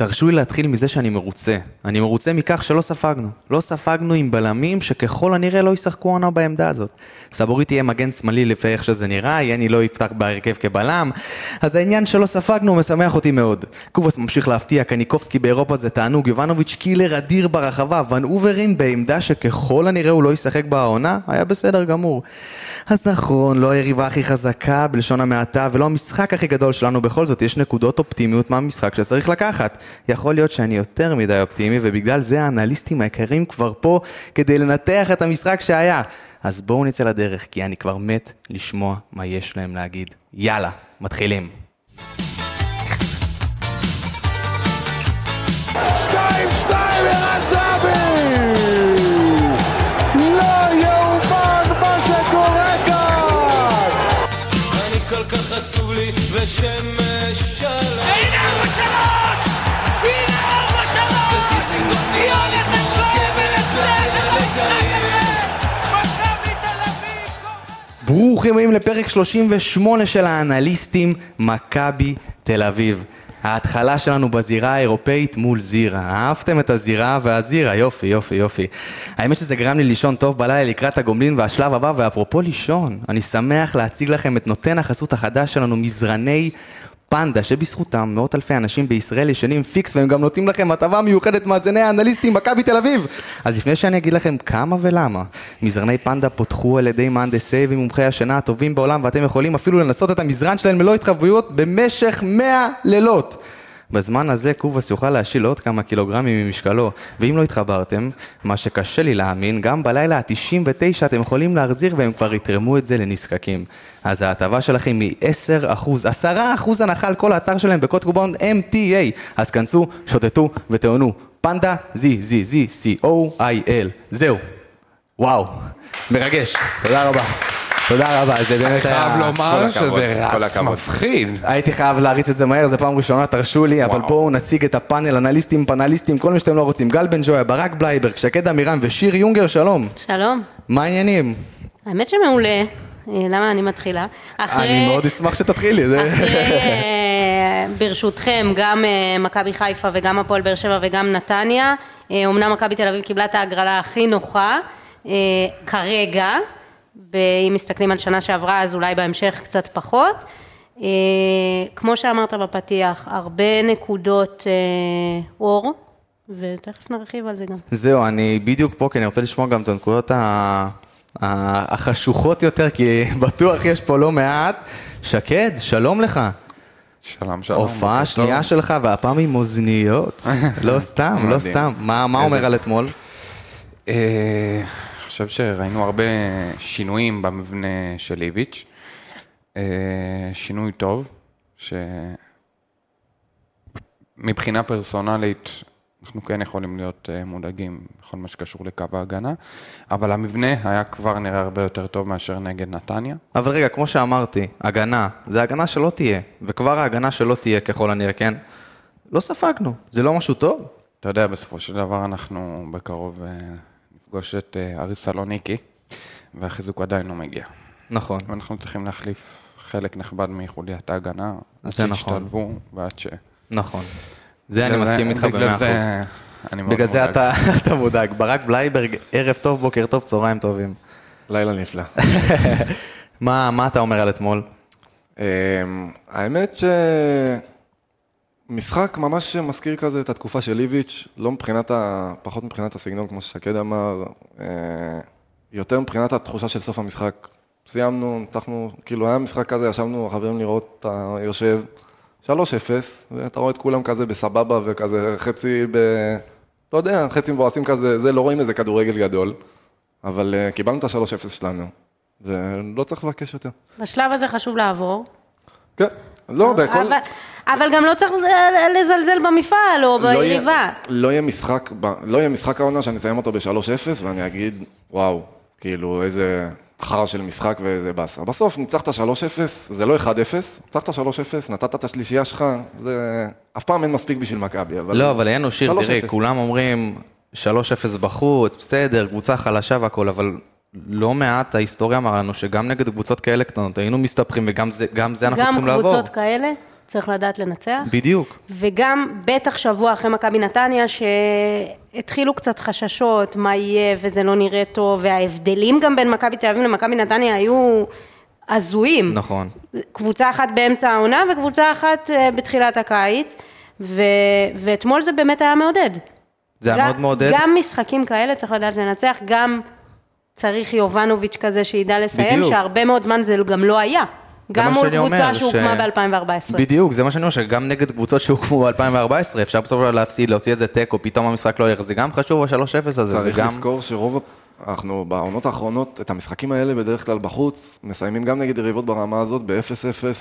תרשו לי להתחיל מזה שאני מרוצה. אני מרוצה מכך שלא ספגנו. לא ספגנו עם בלמים שככל הנראה לא ישחקו עונה בעמדה הזאת. סבוריט תהיה מגן שמאלי לפי איך שזה נראה, יני לא יפתח בהרכב כבלם. אז העניין שלא ספגנו משמח אותי מאוד. קובוס ממשיך להפתיע, קניקובסקי באירופה זה תענוג, יובנוביץ' killer אדיר ברחבה, ון אוברים בעמדה שככל הנראה הוא לא ישחק בעונה, היה בסדר גמור. אז נכון, לא היריבה הכי חזקה בלשון המעטה ולא המשחק הכי גדול שלנו, בכל זאת יש נקודות אופטימיות מהמשחק שצריך לקחת. יכול להיות שאני יותר מדי אופטימי ובגלל זה האנליסטים היקרים כבר פה כדי לנתח את המשחק שהיה. אז בואו נצא לדרך, כי אני כבר מת לשמוע מה יש להם להגיד. יאללה, מתחילים. שתיים, שתיים, ערן זהבי! ברוכים הבאים לפרק 38 של האנליסטים, מכבי תל אביב. ההתחלה שלנו בזירה האירופאית מול זירה. אהבתם את הזירה והזירה, יופי, יופי, יופי. האמת שזה גרם לי לישון טוב בלילה לקראת הגומלין והשלב הבא, ואפרופו לישון, אני שמח להציג לכם את נותן החסות החדש שלנו, מזרני פנדה, שבזכותם מאות אלפי אנשים בישראל ישנים פיקס והם גם נותנים לכם הטבה מיוחדת מאזיני האנליסטים מכבי תל אביב. אז לפני שאני אגיד לכם כמה ולמה, מזרני פנדה פותחו על ידי מהנדסי ומומחי השינה הטובים בעולם ואתם יכולים אפילו לנסות את המזרן שלהם ללא התחייבויות במשך 100 לילות. בזמן הזה קובס יוכל להשיל עוד כמה קילוגרמים ממשקלו, ואם לא התחברתם, מה שקשה לי להאמין, גם בלילה ה-99 אתם יכולים להחזיר והם כבר יתרמו את זה לנזקקים. אז ההטבה שלכם היא 10%, 10% הנחה על כל האתר שלהם בקוד קובון MTA. אז כנסו, שוטטו ותענו. פנדה, זי, זי, זי, C-O-I-L. זהו. וואו. מרגש. תודה רבה. תודה רבה, זה באמת היה... חייב לומר שזה רץ. מפחיד. הייתי חייב להריץ את זה מהר, זו פעם ראשונה, תרשו לי, אבל בואו נציג את הפאנל, אנליסטים, פאנליסטים, כל מי שאתם לא רוצים. גל בן ג'ויה, ברק בלייברג, שקד עמירם ושיר יונגר, שלום. שלום. מה העניינים? האמת שמעולה. אה, למה אני מתחילה? אחרי... אני מאוד אשמח שתתחילי. זה- אחרי, אה, ברשותכם, גם אה, מכבי חיפה וגם הפועל באר שבע וגם נתניה. אומנם מכבי תל אביב קיבלה את ההגרלה הכי נוחה, כרגע, ואם מסתכלים על שנה שעברה, אז אולי בהמשך קצת פחות. אה, כמו שאמרת בפתיח, הרבה נקודות אה, אור, ותכף נרחיב על זה גם. זהו, אני בדיוק פה, כי אני רוצה לשמוע גם את הנקודות החשוכות יותר, כי בטוח יש פה לא מעט. שקד, שלום לך. שלום, שלום. הופעה שנייה טוב. שלך והפעם עם אוזניות. לא סתם, לא. סתם. מה מה איזה- אומר על אתמול? אה, חושב שראינו הרבה שינויים במבנה של איביץ'. אה, שינוי טוב, שמבחינה פרסונלית אנחנו כן יכולים להיות אה, מודאגים בכל מה שקשור לקו ההגנה, אבל המבנה היה כבר נראה הרבה יותר טוב מאשר נגד נתניה. אבל רגע, כמו שאמרתי, הגנה, זה הגנה שלא תהיה, וכבר ההגנה שלא תהיה ככל הנראה, כן? לא ספגנו, זה לא משהו טוב? אתה יודע, בסופו של דבר אנחנו בקרוב נפגוש את אה, אריס סלוניקי, והחיזוק עדיין לא מגיע. נכון. ואנחנו צריכים להחליף חלק נכבד מחוליית ההגנה, עד זה נכון. שישתלבו ועד ש... נכון. זה אני מסכים איתך במאה אחוז. בגלל זה. אתה מודאג. ברק בלייברג, ערב טוב, בוקר טוב, צהריים טובים. לילה נפלא. מה אתה אומר על אתמול? אמ, האמת שמשחק ממש מזכיר כזה את התקופה של איביץ', לא מבחינת ה... פחות מבחינת הסגנון, כמו ששקד אמר, אה, יותר מבחינת התחושה של סוף המשחק. סיימנו, ניצחנו, כאילו היה משחק כזה, ישבנו החברים לראות, אתה יושב, 3-0, ואתה רואה את כולם כזה בסבבה וכזה חצי ב... לא יודע, חצי מבואסים כזה, זה, לא רואים איזה כדורגל גדול, אבל אה, קיבלנו את ה-3-0 שלנו, ולא צריך לבקש יותר. בשלב הזה חשוב לעבור. כן, לא, בכל... אבל, אבל גם לא צריך לזלזל במפעל או לא ביריבה. לא יהיה משחק, לא יהיה משחק העונה שאני אסיים אותו ב-3-0 ואני אגיד, וואו, כאילו איזה חרא של משחק ואיזה באסה. בסוף ניצחת 3-0, זה לא 1-0, ניצחת 3-0, נתת את השלישייה שלך, זה... אף פעם אין מספיק בשביל מכבי, אבל... לא, אבל אין לו שיר, 3-0. תראי, כולם אומרים 3-0 בחוץ, בסדר, קבוצה חלשה והכל, אבל לא מעט ההיסטוריה אמרה לנו שגם נגד קבוצות כאלה קטנות היינו מסתבכים וגם זה, גם זה אנחנו גם צריכים לעבור. קבוצות כאלה. צריך לדעת לנצח. בדיוק. וגם בטח שבוע אחרי מכבי נתניה, שהתחילו קצת חששות, מה יהיה וזה לא נראה טוב, וההבדלים גם בין מכבי תל אביב למכבי נתניה היו הזויים. נכון. קבוצה אחת באמצע העונה וקבוצה אחת אה, בתחילת הקיץ, ו... ואתמול זה באמת היה מעודד. זה היה גם- מאוד מעודד. גם משחקים כאלה צריך לדעת לנצח, גם צריך יובנוביץ' כזה שידע לסיים, בדיוק. שהרבה מאוד זמן זה גם לא היה. גם מול קבוצה שהוקמה ש- ב-2014. בדיוק, זה מה שאני אומר, שגם נגד קבוצות שהוקמו ב-2014, אפשר בסופו של דבר להפסיד, להוציא איזה תיקו, פתאום המשחק לא ילך, זה גם חשוב, ה-3-0 הזה, זה צריך גם... לזכור שרוב, אנחנו בעונות האחרונות, את המשחקים האלה בדרך כלל בחוץ, מסיימים גם נגד יריבות ברמה הזאת ב-0-0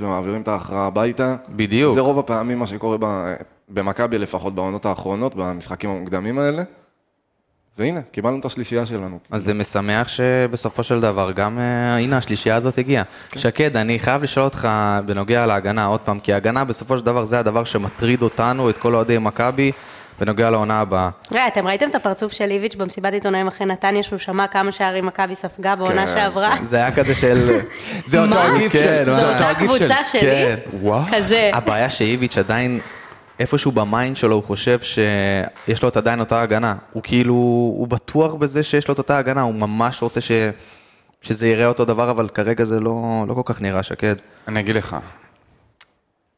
ומעבירים את ההכרעה הביתה. בדיוק. זה רוב הפעמים מה שקורה ב- במכבי לפחות בעונות האחרונות, במשחקים המוקדמים האלה. והנה, קיבלנו את השלישייה שלנו. אז זה משמח שבסופו של דבר גם, אה, הנה השלישייה הזאת הגיעה. שקד, אני חייב לשאול אותך בנוגע להגנה עוד פעם, כי הגנה בסופו של דבר זה הדבר שמטריד אותנו, את כל אוהדי מכבי, בנוגע לעונה הבאה. רגע, אתם ראיתם את הפרצוף של איביץ' במסיבת עיתונאים אחרי נתניה, שהוא שמע כמה שערים מכבי ספגה בעונה כן, שעברה? זה היה כזה של... זה אותו כן, של... זו זה אותה קבוצה שלי? כן. וואו. כזה. הבעיה שאיביץ' עדיין, איפשהו ב mind שלו, הוא חושב שיש לו את עדיין אותה הגנה. הוא כאילו, הוא בטוח בזה שיש לו את אותה הגנה, הוא ממש רוצה ש... שזה יראה אותו דבר, אבל כרגע זה לא, לא כל כך נראה שקד. אני אגיד לך,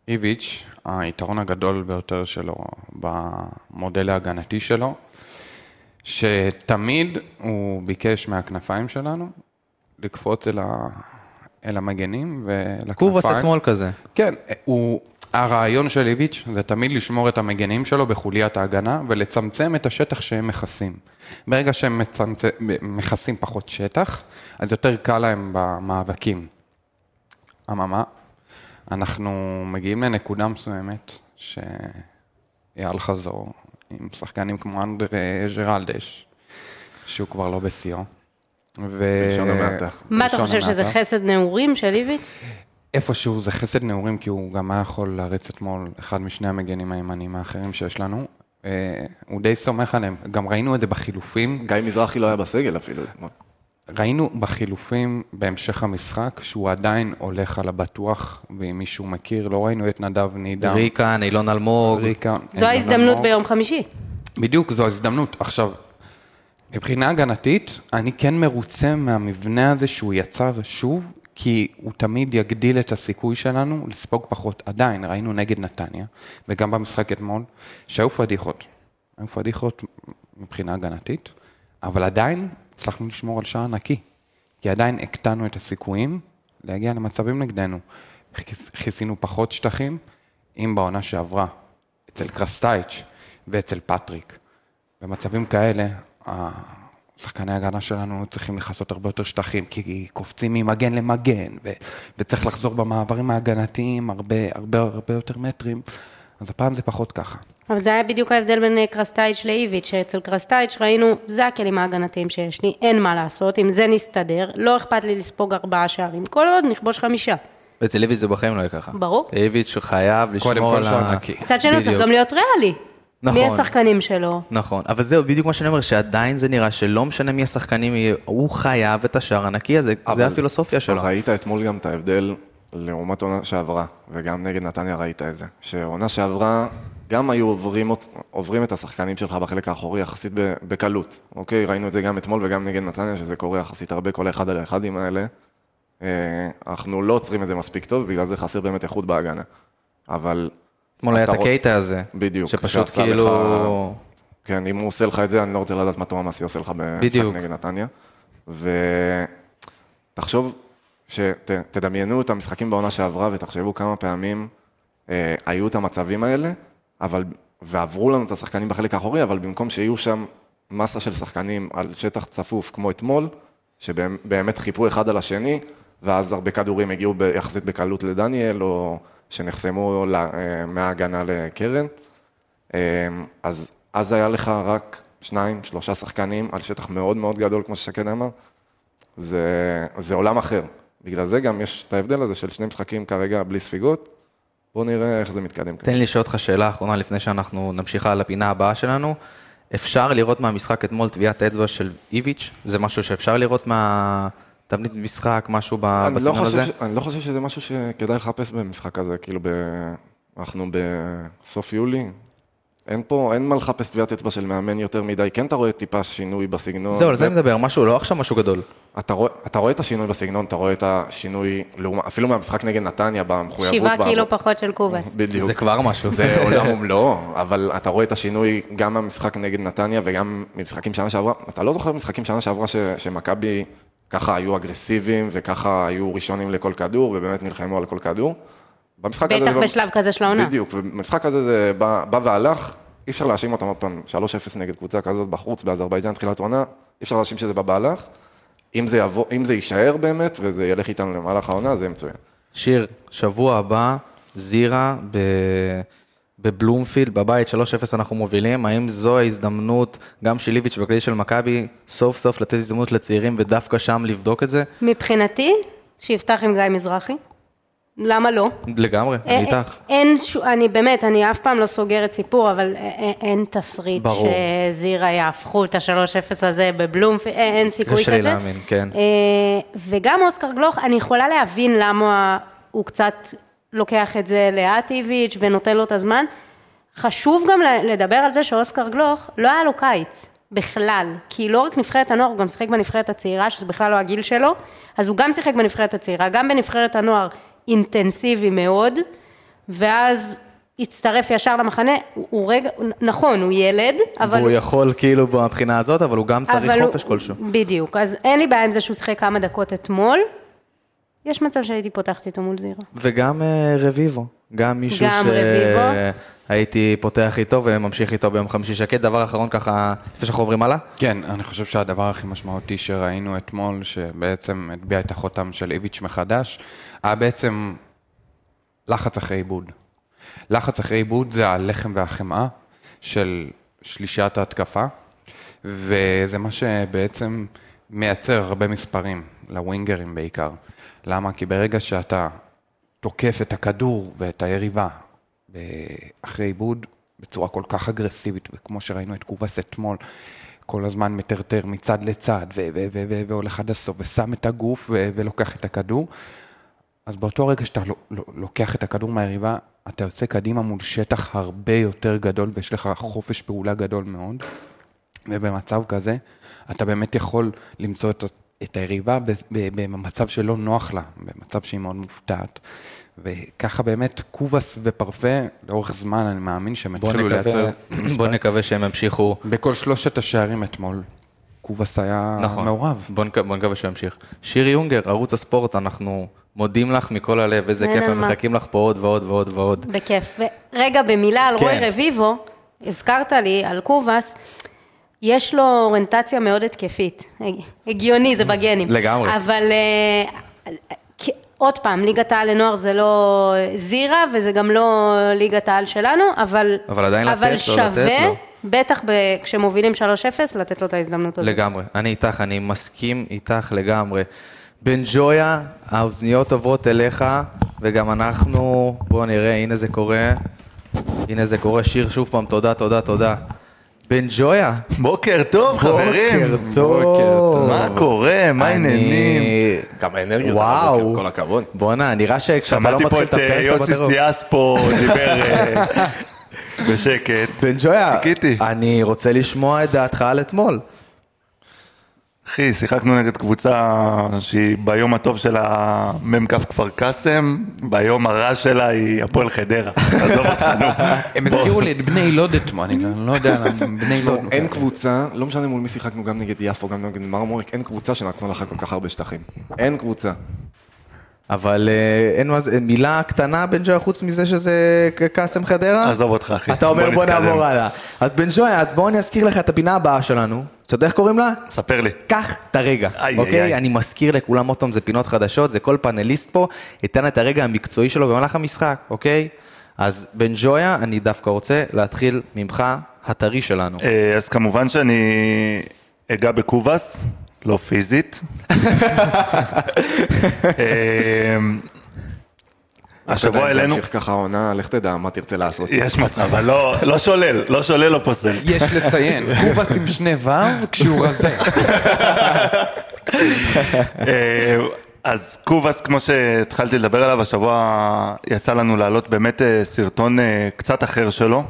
איביץ', היתרון הגדול ביותר שלו במודל ההגנתי שלו, שתמיד הוא ביקש מהכנפיים שלנו לקפוץ אל, ה... אל המגנים ולכנפיים. קובאס אתמול כזה. כן, הוא... הרעיון של איביץ' זה תמיד לשמור את המגנים שלו בחוליית ההגנה ולצמצם את השטח שהם מכסים. ברגע שהם מצמצ... מכסים פחות שטח, אז יותר קל להם במאבקים. אממה, אנחנו מגיעים לנקודה מסוימת שאייל חזור עם שחקנים כמו אנדרי ז'רלדש, שהוא כבר לא בשיאו. ו... בלשון המעטה. מה אתה חושב, שזה. חסד נעורים של איביץ'? איפשהו זה חסד נעורים, כי הוא גם היה יכול להריץ אתמול אחד משני המגנים הימניים האחרים שיש לנו. אה, הוא די סומך עליהם. גם ראינו את זה בחילופים. גיא מזרחי לא היה בסגל אפילו. ראינו בחילופים בהמשך המשחק שהוא עדיין הולך על הבטוח, ואם מישהו מכיר, לא ראינו את נדב נידם. ריקן, אילון אלמוג. ריקה. זו אילון ההזדמנות אלמוג. ביום חמישי. בדיוק, זו ההזדמנות. עכשיו, מבחינה הגנתית, אני כן מרוצה מהמבנה הזה שהוא יצר שוב, כי הוא תמיד יגדיל את הסיכוי שלנו לספוג פחות. עדיין, ראינו נגד נתניה, וגם במשחק אתמול, שהיו פדיחות. היו פדיחות מבחינה הגנתית, אבל עדיין הצלחנו לשמור על שער נקי. כי עדיין הקטנו את הסיכויים להגיע למצבים נגדנו. כיס- כיסינו פחות שטחים, אם בעונה שעברה, אצל קרסטייץ' ואצל פטריק. במצבים כאלה, שחקני ההגנה שלנו צריכים לכסות הרבה יותר שטחים, כי קופצים ממגן למגן, ו- וצריך לחזור במעברים ההגנתיים הרבה, הרבה הרבה יותר מטרים, אז הפעם זה פחות ככה. אבל זה היה בדיוק ההבדל בין אה, קרסטייץ' לאיביץ', שאצל קרסטייץ' ראינו, זה הכלים ההגנתיים שיש לי, אין מה לעשות, עם זה נסתדר, לא אכפת לי לספוג ארבעה שערים, כל עוד נכבוש חמישה. אצל איביץ' זה בחיים לא יהיה ככה. ברור. איביץ' חייב לשמור קודם כל על שער ה... נקי. מצד שני, צריך. גם להיות ריאלי. נכון. מי השחקנים שלו? נכון, אבל זהו בדיוק מה שאני אומר, שעדיין זה נראה שלא משנה מי השחקנים הוא חייב את השער הנקי הזה, זה אבל- הפילוסופיה שלו. ראית אתמול גם את ההבדל לעומת עונה שעברה, וגם נגד נתניה ראית את זה. שעונה שעברה, גם היו עוברים, עוברים את השחקנים שלך בחלק האחורי יחסית בקלות. אוקיי? ראינו את זה גם אתמול וגם נגד נתניה, שזה קורה יחסית הרבה, כל אחד על האחדים האלה. אה, אנחנו לא עוצרים את זה מספיק טוב, בגלל זה חסר באמת איכות בהגנה. אבל... אתמול היה את הקייטה הזה, בדיוק. שפשוט כאילו... כן, אם הוא עושה לך את זה, אני לא רוצה לדעת מה תום המסי עושה לך במשחק. נגד נתניה. ותחשוב, שתדמיינו את המשחקים בעונה שעברה ותחשבו כמה פעמים אה, היו את המצבים האלה, אבל, ועברו לנו את השחקנים בחלק האחורי, אבל במקום שיהיו שם מסה של שחקנים על שטח צפוף כמו אתמול, שבאמת חיפו אחד על השני, ואז הרבה כדורים הגיעו יחסית בקלות לדניאל, או שנחסמו ל- אה, מההגנה לקרן. אמ, אז, אז היה לך רק שניים, שלושה שחקנים על שטח מאוד מאוד גדול, כמו ששקד אמר. זה, זה עולם אחר. בגלל זה גם יש את ההבדל הזה של שני משחקים כרגע בלי ספיגות. בואו נראה איך זה מתקדם. תן לי לשאול אותך שאלה אחרונה לפני שאנחנו נמשיך על הפינה הבאה שלנו. אפשר לראות מהמשחק אתמול טביעת אצבע של איביץ'? זה משהו שאפשר לראות מהתבנית משחק, משהו לא בסגנון חושב, הזה? ש- אני לא חושב שזה משהו שכדאי לחפש במשחק הזה, כאילו ב, אנחנו בסוף יולי. אין פה, אין מה לחפש טביעת אצבע של מאמן יותר מדי. כן אתה רואה טיפה שינוי בסגנון. זהו, על זה אני מדבר, משהו, לא עכשיו משהו גדול. אתה רואה, אתה רואה את השינוי בסגנון, אתה רואה את השינוי, אפילו מהמשחק נגד נתניה במחויבות. שבעה. קילו פחות של קובס. בדיוק. זה כבר משהו. זה עולם ומלואו, אבל אתה רואה את השינוי גם מהמשחק נגד נתניה וגם ממשחקים שנה שעברה. אתה לא זוכר משחקים שנה שעברה ש- שמכבי ככה היו אגרסיביים וככה היו ראשונים לכל כדור ובאמת נלחמו על כל כדור. במשחק הזה... בטח זה לא- בשלב כזה של העונה. בדיוק, ובמשחק הזה זה בא, בא והלך, אי אפשר להאשים אותם עוד פעם, 3-0 נגד קבוצה כזאת בחוץ באזרבייג'אן תחילת עונה, אי אפשר להאשים שזה בא והלך. אם זה, יבוא, אם זה יישאר באמת וזה ילך איתנו למהלך העונה, זה יהיה מצוין. שיר, שבוע הבא, זירה ב... בבלומפילד, בבית 3-0 אנחנו מובילים, האם זו ההזדמנות, גם של ליביץ' בכלי של מכבי, סוף סוף לתת הזדמנות לצעירים ודווקא שם לבדוק את זה? מבחינתי, שיפתח עם גיא מזרחי. למה לא? לגמרי, אני אה, איתך. אין, ש- אני באמת, אני אף פעם לא סוגרת סיפור, אבל א- א- אין תסריט ברור. שזירה יהפכו את ה-3-0 הזה בבלומפילד, אין סיכוי כזה. קשה לי להאמין, כן. אה, וגם אוסקר גלוך, אני יכולה להבין למה הוא קצת לוקח את זה לאט איביץ' ונותן לו את הזמן. חשוב גם לדבר על זה שאוסקר גלוך, לא היה לו קיץ בכלל, כי לא רק נבחרת הנוער, הוא גם שיחק בנבחרת הצעירה, שזה בכלל לא הגיל שלו, אז הוא גם שיחק בנבחרת הצעירה, גם בנבחרת הנוער אינטנסיבי מאוד, ואז הצטרף ישר למחנה, הוא, הוא רגע, נכון, הוא ילד, אבל... והוא יכול כאילו מהבחינה הזאת, אבל הוא גם צריך אבל הוא- חופש כלשהו. בדיוק, אז אין לי בעיה עם זה שהוא שיחק כמה דקות אתמול. יש מצב שהייתי פותחת איתו מול זירה. וגם אה, רביבו, גם מישהו גם רביבו. שהייתי פותח איתו וממשיך איתו ביום חמישי שקט. דבר אחרון ככה, לפני שאנחנו עוברים הלאה? כן, אני חושב שהדבר הכי משמעותי שראינו אתמול, שבעצם הטביע את החותם של איביץ' מחדש, היה בעצם לחץ אחרי עיבוד. לחץ אחרי עיבוד זה הלחם והחמאה של שלישיית ההתקפה, וזה מה שבעצם מייצר הרבה מספרים, לווינגרים בעיקר. למה? כי ברגע שאתה תוקף את הכדור ואת היריבה ב- אחרי עיבוד בצורה כל כך אגרסיבית, וכמו שראינו את קובס אתמול, כל הזמן מטרטר מצד לצד, והולך עד הסוף, ושם את הגוף ולוקח את הכדור, אז באותו רגע שאתה לו- לו- לוקח את הכדור מהיריבה, אתה יוצא קדימה מול שטח הרבה יותר גדול, ויש לך חופש פעולה גדול מאוד. ובמצב כזה, אתה באמת יכול למצוא את, את היריבה במצב שלא נוח לה, במצב שהיא מאוד מופתעת. וככה באמת קובס ופרפה, לאורך זמן אני מאמין שהם התחילו נקווה, לייצר... בוא נקווה שהם ימשיכו. בכל שלושת השערים אתמול, קובס היה נכון. מעורב. בוא נק- בוא נקווה שהוא ימשיך. שירי יונגר, ערוץ הספורט, אנחנו מודים לך מכל הלב, איזה כיף, הם. מחכים לך פה עוד ועוד ועוד ועוד. בכיף. רגע, במילה על כן. רוי רביבו, הזכרת לי על קובאס, יש לו אוריינטציה מאוד התקפית. הג- הגיוני, זה בגנים. לגמרי. אבל אה, עוד פעם, ליגת העל לנוער זה לא זירה, וזה גם לא ליגת העל שלנו, אבל... אבל עדיין לתת לו, אבל לתת שווה, לו. בטח ב- כשמובילים 3-0, לתת לו את ההזדמנות הזאת. לגמרי, אני איתך, אני מסכים איתך לגמרי. בן ג'ויה, האוזניות עוברות אליך, וגם אנחנו, בואו נראה, הנה זה קורה. הנה זה קורה, שיר שוב פעם, תודה, תודה, תודה. בן ג'ויה, בוקר טוב, חברים. בוקר טוב. מה קורה? מה העניינים? כמה אנרגיות, וואו. הבוקר, כל הכבוד. בואנה, נראה שכשאתה לא שמעתי פה מתחיל את את אה, יוסי. סיאס פה, דיבר אה, בשקט. בן ג'ויה. אני רוצה לשמוע את דעתך על אתמול. אחי, שיחקנו נגד קבוצה שהיא ביום הטוב שלה מ"כ כפר קאסם, ביום הרע שלה היא הפועל חדרה. עזוב. הם הזכירו לי את בני לוד אתמול, אני לא- לא יודע למה, בני לוד. אין קבוצה, לא משנה מול מי שיחקנו, גם נגד יפו, גם נגד מרמורק, אין קבוצה שנתנו לך כל כך הרבה שטחים. אין קבוצה. אבל אה, אין מה זה, מילה קטנה בן ג'ויה חוץ מזה שזה קאסם חדרה? עזוב אותך, אחי. אתה אומר בוא. נעבור הלאה. אז בן ג'ויה, אז בואו אני אזכיר לך את הפינה הבאה שלנו. אתה יודע איך קוראים לה? ספר לי. קח את הרגע, איי, אוקיי? איי. אני מזכיר לכולם עוד פעם, זה פינות חדשות, זה כל פאנליסט פה, ייתן את הרגע המקצועי שלו במהלך המשחק, אוקיי? אז בן ג'ויה, אני דווקא רוצה להתחיל ממך, הטרי שלנו. אה, אז כמובן שאני אגע בקובס, לא פיזית. השבוע אתה יודע, אם העלינו, זה ימשיך ככה העונה, לך תדע מה תרצה לעשות. יש מצב, אבל לא- לא שולל, לא שולל, לא פוסל. יש לציין, קובס עם שני ו' כשהוא רזה. אה, אז קובאס, כמו שהתחלתי לדבר עליו, השבוע יצא לנו להעלות באמת אה, סרטון אה, קצת אחר שלו,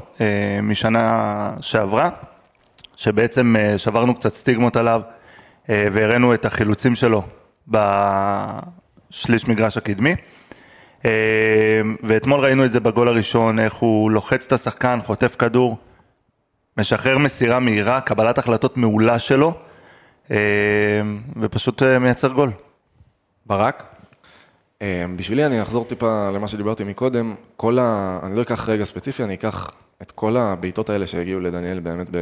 משנה שעברה, שבעצם שברנו קצת סטיגמות עליו, והראינו את החילוצים שלו בשליש מגרש הקדמי. אה, ואתמול ראינו את זה בגול הראשון, איך הוא לוחץ את השחקן, חוטף כדור, משחרר מסירה מהירה, קבלת החלטות מעולה שלו, אה, ופשוט אה, מייצר גול. ברק? אה, בשבילי אני אחזור טיפה למה שדיברתי מקודם, כל ה... אני לא אקח רגע ספציפי, אני אקח את כל הבעיטות האלה שהגיעו לדניאל באמת ב...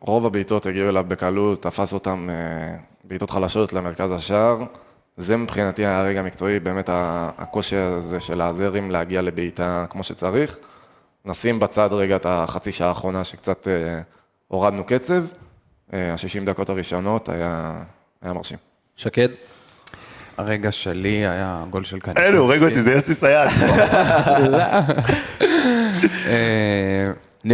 רוב הבעיטות הגיעו אליו בקלות, תפס אותם אה, בעיטות חלשות למרכז השער. זה מבחינתי היה הרגע המקצועי, באמת הקושי הזה של הזרים להגיע לבעיטה כמו שצריך. נשים בצד רגע את החצי שעה האחרונה שקצת אה, הורדנו קצב. אה, ה-60 דקות הראשונות היה, היה מרשים. שקד? הרגע שלי היה גול של קניקובסקי. אלו, הורגו אותי, זה יוסי סייג. אה,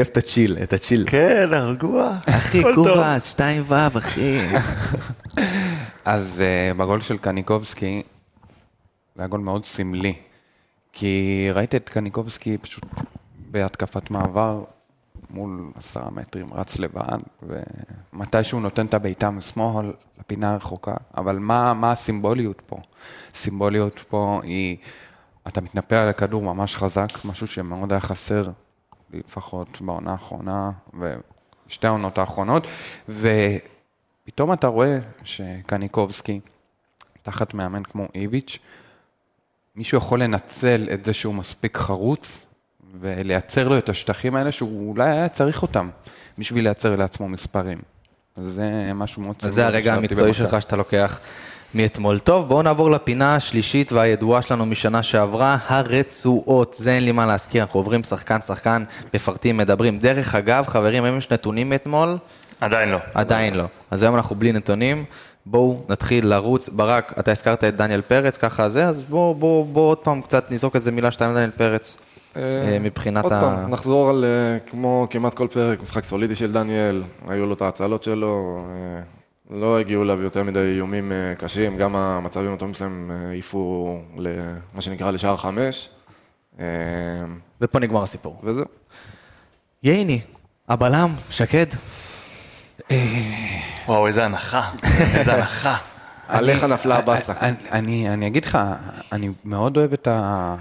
את הצ'יל, את הצ'יל. כן, הרגוע. אחי, הכל טוב. קובאס, 2 ו', אחי. אז uh, בגול של קניקובסקי, זה היה גול מאוד סמלי. כי ראיתי את קניקובסקי פשוט בהתקפת מעבר מול עשרה מטרים, רץ לבד, ומתי שהוא נותן את הבעיטה משמאל לפינה הרחוקה. אבל מה, מה הסימבוליות פה? הסימבוליות פה היא, אתה מתנפל על הכדור ממש חזק, משהו שמאוד היה חסר, לפחות בעונה האחרונה, ושתי העונות האחרונות, ופתאום אתה רואה שקניקובסקי, תחת מאמן כמו איביץ', מישהו יכול לנצל את זה שהוא מספיק חרוץ ולייצר לו את השטחים האלה שהוא אולי היה צריך אותם בשביל לייצר לעצמו מספרים. אז זה משהו מאוד אז זה הרגע המקצועי. שלך שאתה לוקח מאתמול. טוב, בואו נעבור לפינה השלישית והידועה שלנו משנה שעברה, הרצועות. זה אין לי מה להזכיר, אנחנו עוברים שחקן-שחקן, מפרטים, מדברים. דרך אגב, חברים, האם יש נתונים מאתמול? עדיין לא. עדיין לא. אז היום אנחנו בלי נתונים. בואו נתחיל לרוץ. ברק, אתה הזכרת את דניאל פרץ, ככה זה, אז בואו בוא, בוא עוד פעם קצת נזרוק איזה מילה שתיים על דניאל פרץ. אה, מבחינת עוד ה... פעם, נחזור על, אה, כמו כמעט כל פרק, משחק סולידי של דניאל, היו לו את ההצלות שלו, אה, לא הגיעו אליו יותר מדי איומים אה, קשים, גם המצבים הטובים שלהם אה, העיפו למה שנקרא לשער חמש, אה, ופה נגמר הסיפור. וזהו. ייני, הבלם, שקד. וואו, איזה הנחה. איזה הנחה. עליך נפלה הבאסה. אני, אגיד לך, אני מאוד אוהב את, ה,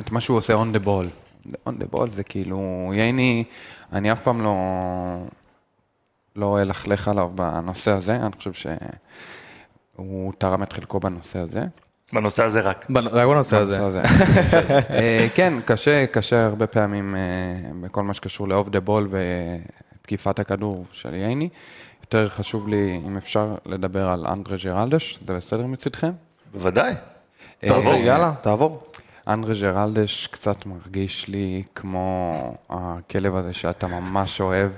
את מה שהוא עושה on the ball. on the ball זה כאילו, ייני, אני אף פעם לא, לא אלכלך עליו בנושא הזה, אני חושב שהוא תרם את חלקו בנושא הזה. בנושא הזה רק. רק בנושא הזה. הזה. אה, כן, קשה, קשה הרבה פעמים אה, בכל מה שקשור ל-off the ball ותקיפת הכדור של ייני. יותר חשוב לי, אם אפשר, לדבר על אנדרה ג'רלדש, זה בסדר מצדכם? בוודאי. אה, תעבור. יאללה, תעבור. אנדרה ג'רלדש קצת מרגיש לי כמו הכלב הזה שאתה ממש אוהב,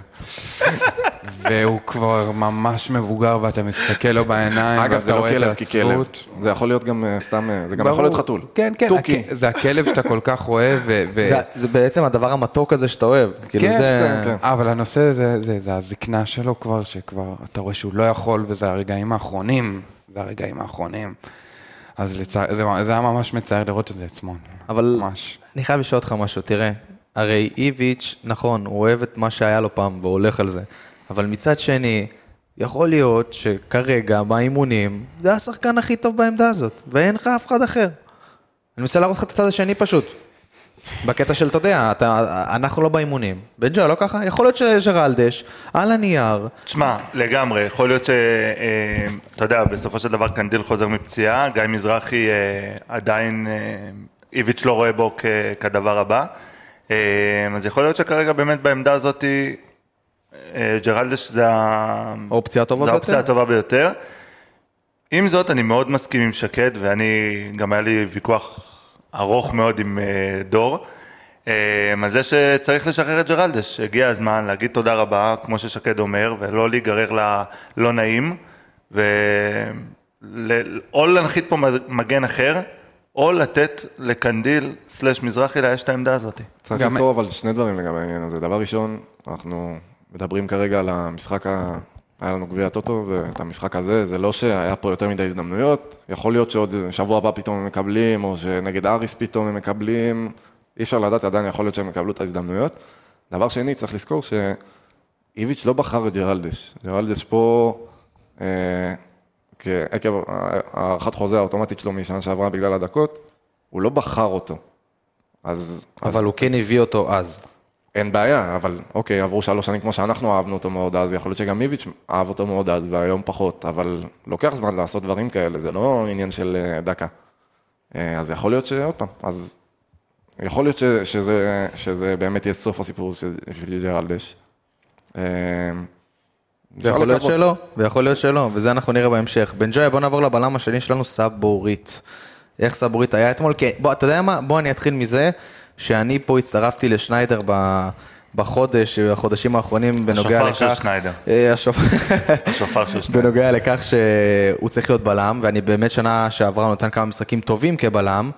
והוא כבר ממש מבוגר ואתה מסתכל לו בעיניים, אגב, זה ואתה לא רואה את כלב ככלב. זה יכול להיות גם אה, סתם, אה, זה גם ברור. יכול להיות חתול. כן, כן, תוכי. הכ- זה הכלב שאתה כל כך אוהב, ו... ו- זה- זה בעצם הדבר המתוק הזה שאתה אוהב. כאילו כן, זה... כן, כן. אבל הנושא זה, זה, זה הזקנה שלו כבר, שכבר אתה רואה שהוא לא יכול, וזה הרגעים האחרונים, זה הרגעים האחרונים. אז לצע... זה, זה היה ממש מצער לראות את זה אתמול. אבל ממש. אני חייב לשאול אותך משהו, תראה, הרי איביץ', נכון, הוא אוהב את מה שהיה לו פעם והוא הולך על זה, אבל מצד שני, יכול להיות שכרגע, באימונים, זה השחקן הכי טוב בעמדה הזאת, ואין לך אף אחד אחר. אני מנסה להראות לך את הצד השני פשוט. בקטע של, אתה יודע, אתה, אנחנו לא באימונים. בן ג'ו, לא ככה? יכול להיות שג'רלדש, על הנייר, תשמע, לגמרי, יכול להיות ש... אה, אתה יודע, בסופו של דבר קנדיל חוזר מפציעה, גיא מזרחי אה, עדיין, אה, איביץ' לא רואה בו כ- כדבר הבא. אה, אז יכול להיות שכרגע באמת בעמדה הזאת, אה, ג'רלדש זה האופציה הטובה ביותר. האופציה הטובה ביותר. עם זאת, אני מאוד מסכים עם שקד, ואני, גם היה לי ויכוח ארוך מאוד עם אה, דור, אה, על זה שצריך לשחרר את ג'רלדש. הגיע הזמן להגיד תודה רבה, כמו ששקד אומר, ולא להיגרר ללא נעים, ואו להנחית פה מגן אחר, או לתת לקנדיל סלש מזרחי לאייש את העמדה הזאת. צריך לזכור אבל שני דברים לגבי העניין הזה. דבר ראשון, אנחנו מדברים כרגע על המשחק היה לנו גביע טוטו ואת המשחק הזה, זה לא שהיה פה יותר מדי הזדמנויות, יכול להיות שעוד שבוע הבא פתאום הם מקבלים, או שנגד אריס פתאום הם מקבלים, אי אפשר לדעת, עדיין יכול להיות שהם יקבלו את ההזדמנויות. דבר שני, צריך לזכור שאיביץ' לא בחר את ג'רלדש, ג'רלדש פה, אה, עקב הארכת חוזה האוטומטית שלו משנה שעברה בגלל הדקות, הוא לא בחר אותו. אז... אבל אז... הוא כן הביא אותו אז. אין בעיה, אבל אוקיי, עברו שלוש שנים כמו שאנחנו אהבנו אותו מאוד אז, יכול להיות שגם איביץ' אהב אותו מאוד אז והיום פחות, אבל לוקח זמן לעשות דברים כאלה, זה לא עניין של אה, דקה. אה, אז יכול להיות שעוד פעם, אז יכול להיות ש, שזה, שזה באמת יהיה סוף הסיפור של ג'רלדש. אה, ויכול להיות. שלא, ויכול להיות שלא, וזה אנחנו נראה בהמשך. בן ג'אי, בוא נעבור לבלם השני שלנו, סבורית. איך סבורית היה אתמול? כי, בוא, אתה יודע מה? בוא אני אתחיל מזה, שאני פה הצטרפתי לשניידר ב... בחודש, בחודשים האחרונים, בנוגע לכך... השופר של שניידר. אה, השופר... של שניידר. בנוגע לכך שהוא צריך להיות בלם, ואני באמת שנה שעברה נותן כמה משחקים טובים כבלם,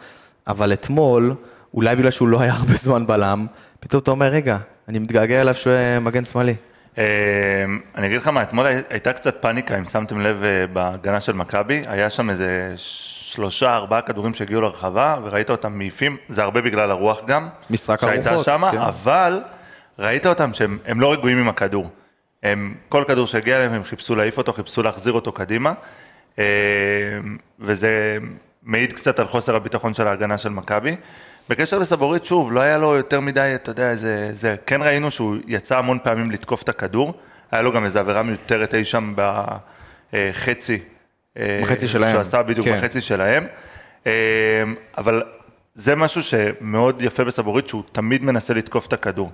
אבל אתמול, אולי בגלל שהוא לא היה הרבה זמן בלם, פתאום אתה אומר, רגע, אני מתגעגע אליו שהוא מגן שמאלי. אה, אני אגיד לך מה, אתמול הי- הייתה קצת פאניקה, אם שמתם לב, אה, בהגנה של מכבי, היה שם איזה שלושה, ארבעה כדורים שהגיעו לרחבה, וראית אותם מעיפים, זה הרבה בגלל הרוח גם. משחק שהייתה הרוחות, שם, כן. אבל ראית אותם שהם הם לא רגועים עם הכדור. הם, כל כדור שהגיע אליהם, הם חיפשו להעיף אותו, חיפשו להחזיר אותו קדימה, אה, וזה מעיד קצת על חוסר הביטחון של ההגנה של מכבי. בקשר לסבורית, שוב, לא היה לו יותר מדי, אתה יודע, זה, זה, כן ראינו שהוא יצא המון פעמים לתקוף את הכדור, היה לו גם איזו עבירה מיותרת אי שם בחצי. אה, בחצי שלהם, שהוא עשה בדיוק כן. בחצי שלהם. אה, אבל זה משהו שמאוד יפה בסבורית, שהוא תמיד מנסה לתקוף את הכדור.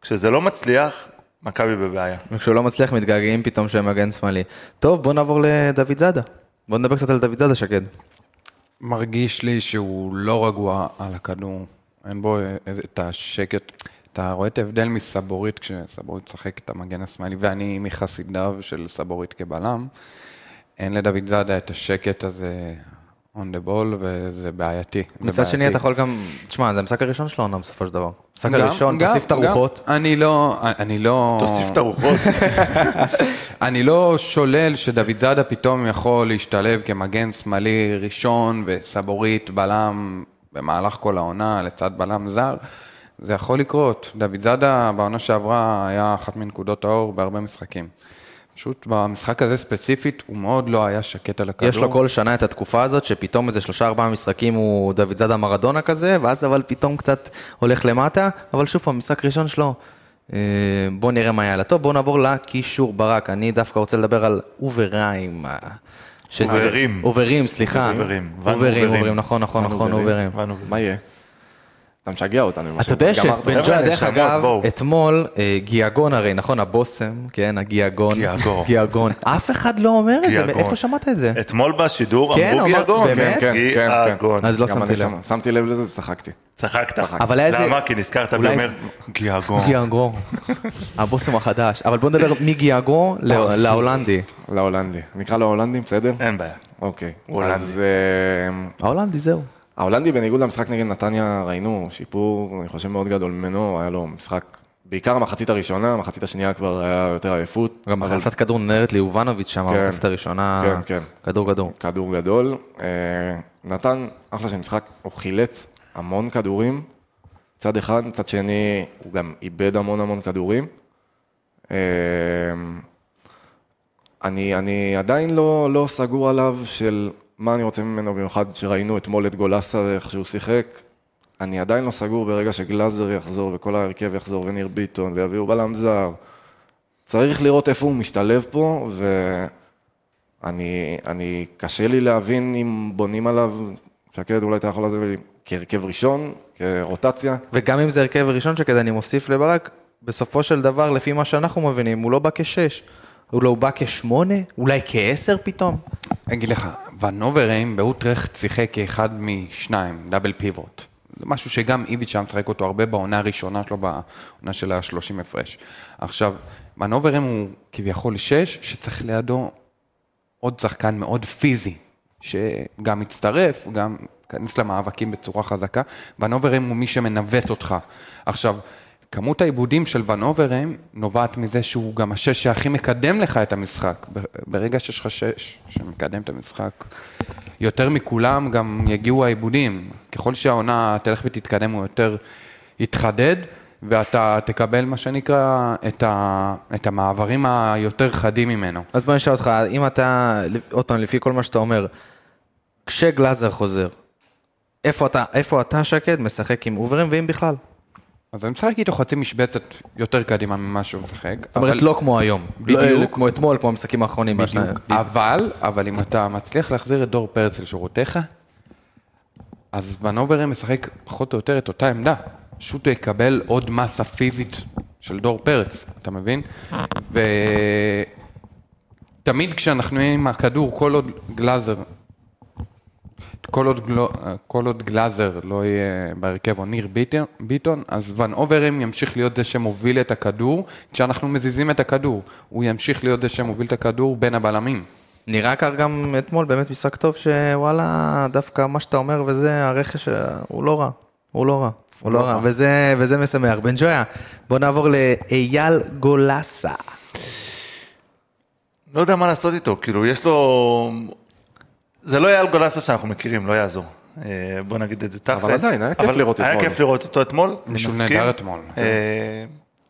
כשזה לא מצליח, מכבי בבעיה. וכשהוא לא מצליח מתגעגעים פתאום שהם מגן שמאלי. טוב, בוא נעבור לדוד זאדה. בוא נדבר קצת על דוד זאדה, שקד. מרגיש לי שהוא לא רגוע על הכדור, אין בו את השקט. אתה רואה את ההבדל מסבורית כשסבורית משחק את המגן השמאלי, ואני מחסידיו של סבורית כבלם. אין לדוד זאדה את השקט הזה on the ball, וזה בעייתי. מצד שני. אתה יכול גם... תשמע, זה המשחק הראשון שלו העונה בסופו של דבר. המשחק הראשון, גם- תוסיף את הרוחות. אני לא, אני לא... תוסיף את הרוחות. אני לא שולל שדוד זאדה פתאום יכול להשתלב כמגן שמאלי ראשון וסבורית בלם במהלך כל העונה לצד בלם זר. זה יכול לקרות. דוד זאדה בעונה שעברה היה אחת מנקודות האור בהרבה משחקים. פשוט במשחק הזה ספציפית הוא מאוד לא היה שקט על הכדור. יש לו כל שנה את התקופה הזאת, שפתאום איזה שלושה ארבעה משחקים הוא דוד זאדה מרדונה כזה, ואז אבל פתאום קצת הולך למטה, אבל שוב פעם, משחק ראשון שלו. אה, בוא נראה מה היה לה. טוב, בוא נעבור לקישור ברק. אני דווקא רוצה לדבר על אובריים. אה, שזה- אוברים. אוברים, סליחה. אוברים. אוברים, אוברים. נכון, נכון, נכון. אוברים. מה יהיה? אתה משגע אותנו. עם אתה יודע שבן. ג'וי, חבר'ה, דרך אגב. אתמול אה, גיאגון הרי, נכון, הבושם, כן, הגיאגון. גיאגון. גיאגון. אף אחד לא אומר את זה. מאיפה שמעת את זה? אתמול בשידור כן, אמרו אמר- גיאגון. באמת? כן, כן, כן. גיאגון. אז לא שמתי לב. שמתי לב לזה וצחקתי. צחקת. אבל היה איזה- למה? כי נזכרת בי אומר גיאגון. גיאגון. הבושם החדש. אבל בוא נדבר מגיאגון ל- להולנדי. להולנדי. נקרא לו הולנדים, בסדר? אין בעיה. אוקיי. הולנדי. אז אה, ההולנדי זהו. ההולנדי בניגוד למשחק נגד נתניה ראינו שיפור, אני חושב מאוד גדול ממנו, היה לו משחק, בעיקר המחצית הראשונה, המחצית השנייה כבר היה יותר עייפות. גם אבל הכנסת כדור נהרת ליובנוביץ' שם, כן. במחצית הראשונה. כן, כן. כדור גדור. כדור גדול. אה, נתן אחלה של משחק, הוא חילץ המון כדורים, צד אחד, צד שני הוא גם איבד המון המון כדורים. אה, אני, אני עדיין לא, לא סגור עליו של מה אני רוצה ממנו, במיוחד שראינו אתמול את גולסה ואיך שהוא שיחק. אני עדיין לא סגור ברגע שגלאזר יחזור וכל ההרכב יחזור וניר ביטון ויביאו בלם זר. צריך לראות איפה הוא משתלב פה, ואני, אני, קשה לי להבין אם בונים עליו, שקד אולי אתה יכול לעזור לי, כהרכב ראשון, כרוטציה. וגם אם זה הרכב ראשון שכזה, אני מוסיף לברק, בסופו של דבר, לפי מה שאנחנו מבינים, הוא לא בא כשש. הוא לא בא כשמונה? אולי כעשר פתאום? אני אגיד לך, ונוברהיים באוטרכט שיחק כאחד משניים, דאבל פיבוט. זה משהו שגם איביץ' היה משחק אותו הרבה בעונה הראשונה שלו, בעונה של ה-30 הפרש. עכשיו, ונוברהיים הוא כביכול שש, שצריך לידו עוד שחקן מאוד פיזי, שגם מצטרף, גם ייכנס למאבקים בצורה חזקה, ונוברהיים הוא מי שמנווט אותך. עכשיו, כמות העיבודים של ון אוברהם נובעת מזה שהוא גם השש שהכי מקדם לך את המשחק. ברגע שיש לך שש שמקדם את המשחק, יותר מכולם גם יגיעו העיבודים. ככל שהעונה תלך ותתקדם, הוא יותר יתחדד, ואתה תקבל מה שנקרא את, ה, את המעברים היותר חדים ממנו. אז בוא נשאל אותך, אם אתה, עוד פעם, לפי כל מה שאתה אומר, כשגלאזר חוזר, איפה אתה, איפה אתה שקד משחק עם אוברים, ואם בכלל? אז אני משחק איתו חצי משבצת יותר קדימה ממה שהוא משחק. זאת אומרת, לא כמו היום. בדיוק. לא, כמו אתמול, כמו המשחקים האחרונים. בדיוק. אבל, אבל אם אתה מצליח להחזיר את דור פרץ לשורותיך, אז ונוברם משחק פחות או יותר את אותה עמדה. פשוט הוא יקבל עוד מסה פיזית של דור פרץ, אתה מבין? ותמיד כשאנחנו נהיה עם הכדור, כל עוד גלאזר, כל עוד, גלו, כל עוד גלאזר לא יהיה בהרכב או ניר ביטון, ביטון, אז ון אוברם ימשיך להיות זה שמוביל את הכדור, כשאנחנו מזיזים את הכדור, הוא ימשיך להיות זה שמוביל את הכדור בין הבלמים. נראה כך גם אתמול, באמת משחק טוב, שוואלה, דווקא מה שאתה אומר וזה, הרכש, הוא לא רע. הוא לא רע. הוא לא רע, וזה, וזה משמח. בן ג'ויה, בוא נעבור לאייל גולסה. לא יודע מה לעשות איתו, כאילו, יש לו... זה לא אייל גולסה שאנחנו מכירים, לא יעזור. אה, בוא נגיד את זה תכלס. אבל עדיין, היה כיף אבל לראות היה אתמול. כיף לראות אותו אתמול, אני מסכים. נהדר אתמול. אה,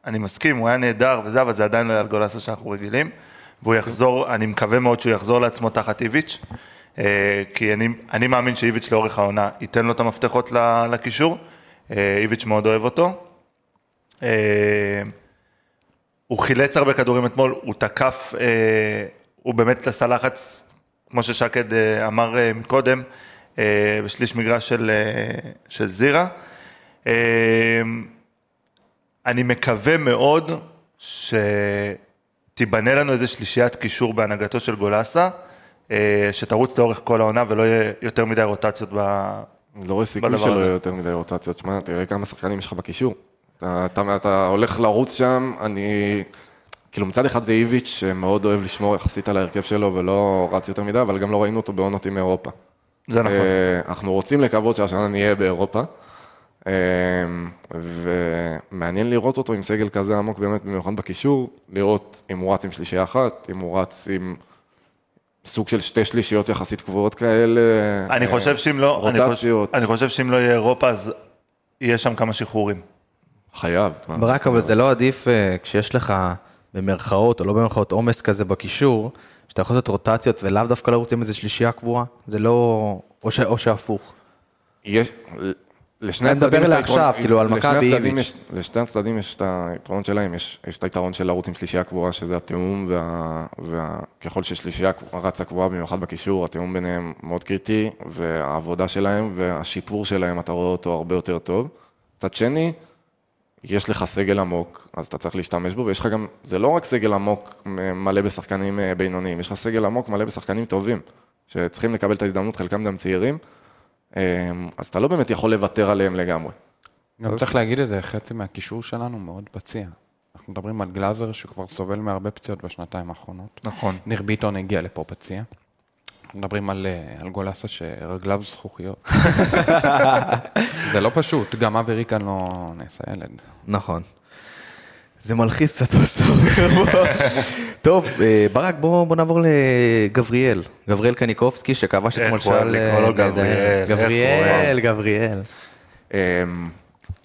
אני מסכים, הוא היה נהדר וזה, אבל זה עדיין לא אייל גולסה שאנחנו רגילים. והוא יחזור, אני מקווה מאוד שהוא יחזור לעצמו תחת איביץ', אה, כי אני, אני מאמין שאיביץ' לאורך העונה ייתן לו את המפתחות לקישור. איביץ' מאוד אוהב אותו. הוא חילץ הרבה כדורים אתמול, הוא תקף, הוא באמת עשה לחץ, כמו ששקד אה, אמר אה, מקודם, אה, בשליש מגרש של, של זירה. אני מקווה מאוד שתיבנה לנו איזה שלישיית קישור בהנהגתו של גולסה, שתרוץ לאורך כל העונה ולא יהיה יותר מדי רוטציות ב... לא רואה סיכוי שלא. יהיה יותר מדי רוטציות. שמע, תראה כמה שחקנים יש לך בקישור. אתה, אתה, אתה הולך לרוץ שם, אני... כאילו מצד אחד זה איביץ' שמאוד אוהב לשמור יחסית על ההרכב שלו ולא רץ יותר מדי, אבל גם לא ראינו אותו בעונות עם אירופה. זה נכון. אה, אנחנו רוצים לקוות שהשנה נהיה באירופה. אה, ומעניין לראות אותו עם סגל כזה עמוק באמת, במיוחד בקישור, לראות אם הוא רץ עם שלישייה אחת, אם הוא רץ עם סוג של שתי שלישיות יחסית קבועות כאלה. אני אה, חושב שאם לא, אני חושב, רוטציות. אני חושב שאם לא יהיה אירופה, אז יהיה שם כמה שחרורים. חייב. ברק, אבל זה לא עדיף כשיש לך במרכאות או לא במרכאות עומס כזה בקישור, שאתה יכול לעשות רוטציות ולאו דווקא לרוץ עם איזה שלישייה קבועה? זה לא... או, ש... או שהפוך. יש, לשני אני מדבר הצדדים יש את היתרון- עכשיו, כאילו, על מכבי איביץ'. לשני הצדדים יש את היתרונות שלהם, יש, יש את היתרון של לרוץ עם שלישייה קבועה, שזה התיאום, וה, וה, ככל ששלישייה רצה קבועה, במיוחד בקישור, התיאום ביניהם מאוד קריטי, והעבודה שלהם והשיפור שלהם, אתה רואה אותו הרבה יותר טוב. מצד שני, יש לך סגל עמוק, אז אתה צריך להשתמש בו, ויש לך גם, זה לא רק סגל עמוק מלא בשחקנים אה, בינוניים, יש לך סגל עמוק מלא בשחקנים טובים, שצריכים לקבל את ההזדמנות, חלקם גם צעירים, אה, אז אתה לא באמת יכול לוותר עליהם לגמרי. גם צריך להגיד את זה, חצי מהקישור שלנו מאוד פציע. אנחנו מדברים על גלאזר שכבר סובל מהרבה פציעות בשנתיים האחרונות. נכון. ניר ביטון הגיע לפה פציע. אנחנו מדברים על, אה, על גולסה שרגליו זכוכיות. זה לא פשוט, גם אבי ריקן לא נעשה ילד. נכון. זה מלחיץ קצת מה שאתה אומר פה. טוב, אה, ברק, בוא, בוא נעבור לגבריאל. גבריאל קניקובסקי, שכבש איך אתמול הוא אוהב שעל... לקרוא לו אה, גבריאל, איך גבריאל, גבריאל. אמ,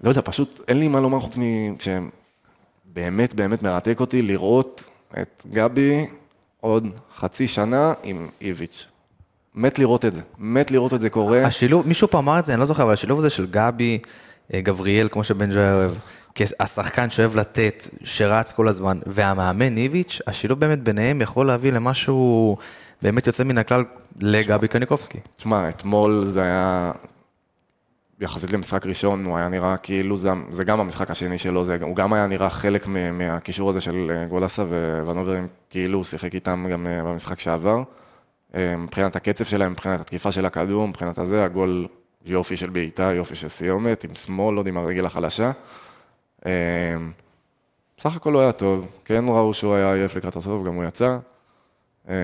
לא יודע, פשוט אין לי מה לומר חוץ. שבאמת באמת מרתק אותי לראות את גבי עוד חצי שנה עם איביץ'. מת לראות את זה, מת לראות את זה קורה. השילוב, מישהו פה אמר את זה, אני לא זוכר, אבל השילוב הזה של גבי, אה, גבריאל, כמו שבן ג'וי אוהב, השחקן שאוהב לתת, שרץ כל הזמן, והמאמן איביץ', השילוב באמת ביניהם יכול להביא למשהו באמת יוצא מן הכלל לגבי קניקובסקי. תשמע, אתמול זה היה... יחסית למשחק ראשון, הוא היה נראה כאילו, זה, זה גם המשחק השני שלו, זה, הוא גם היה נראה חלק מהקישור הזה של אה, גולסה וונוברים, כאילו הוא שיחק איתם גם אה, במשחק שעבר. אה, מבחינת הקצב שלהם, מבחינת התקיפה של הכדור, מבחינת הזה, הגול יופי של בעיטה, יופי של סיומת, עם שמאל, עוד עם הרגל החלשה. אה, בסך הכל הוא היה טוב, כן ראו שהוא היה עייף לקראת הסוף, גם הוא יצא. אה,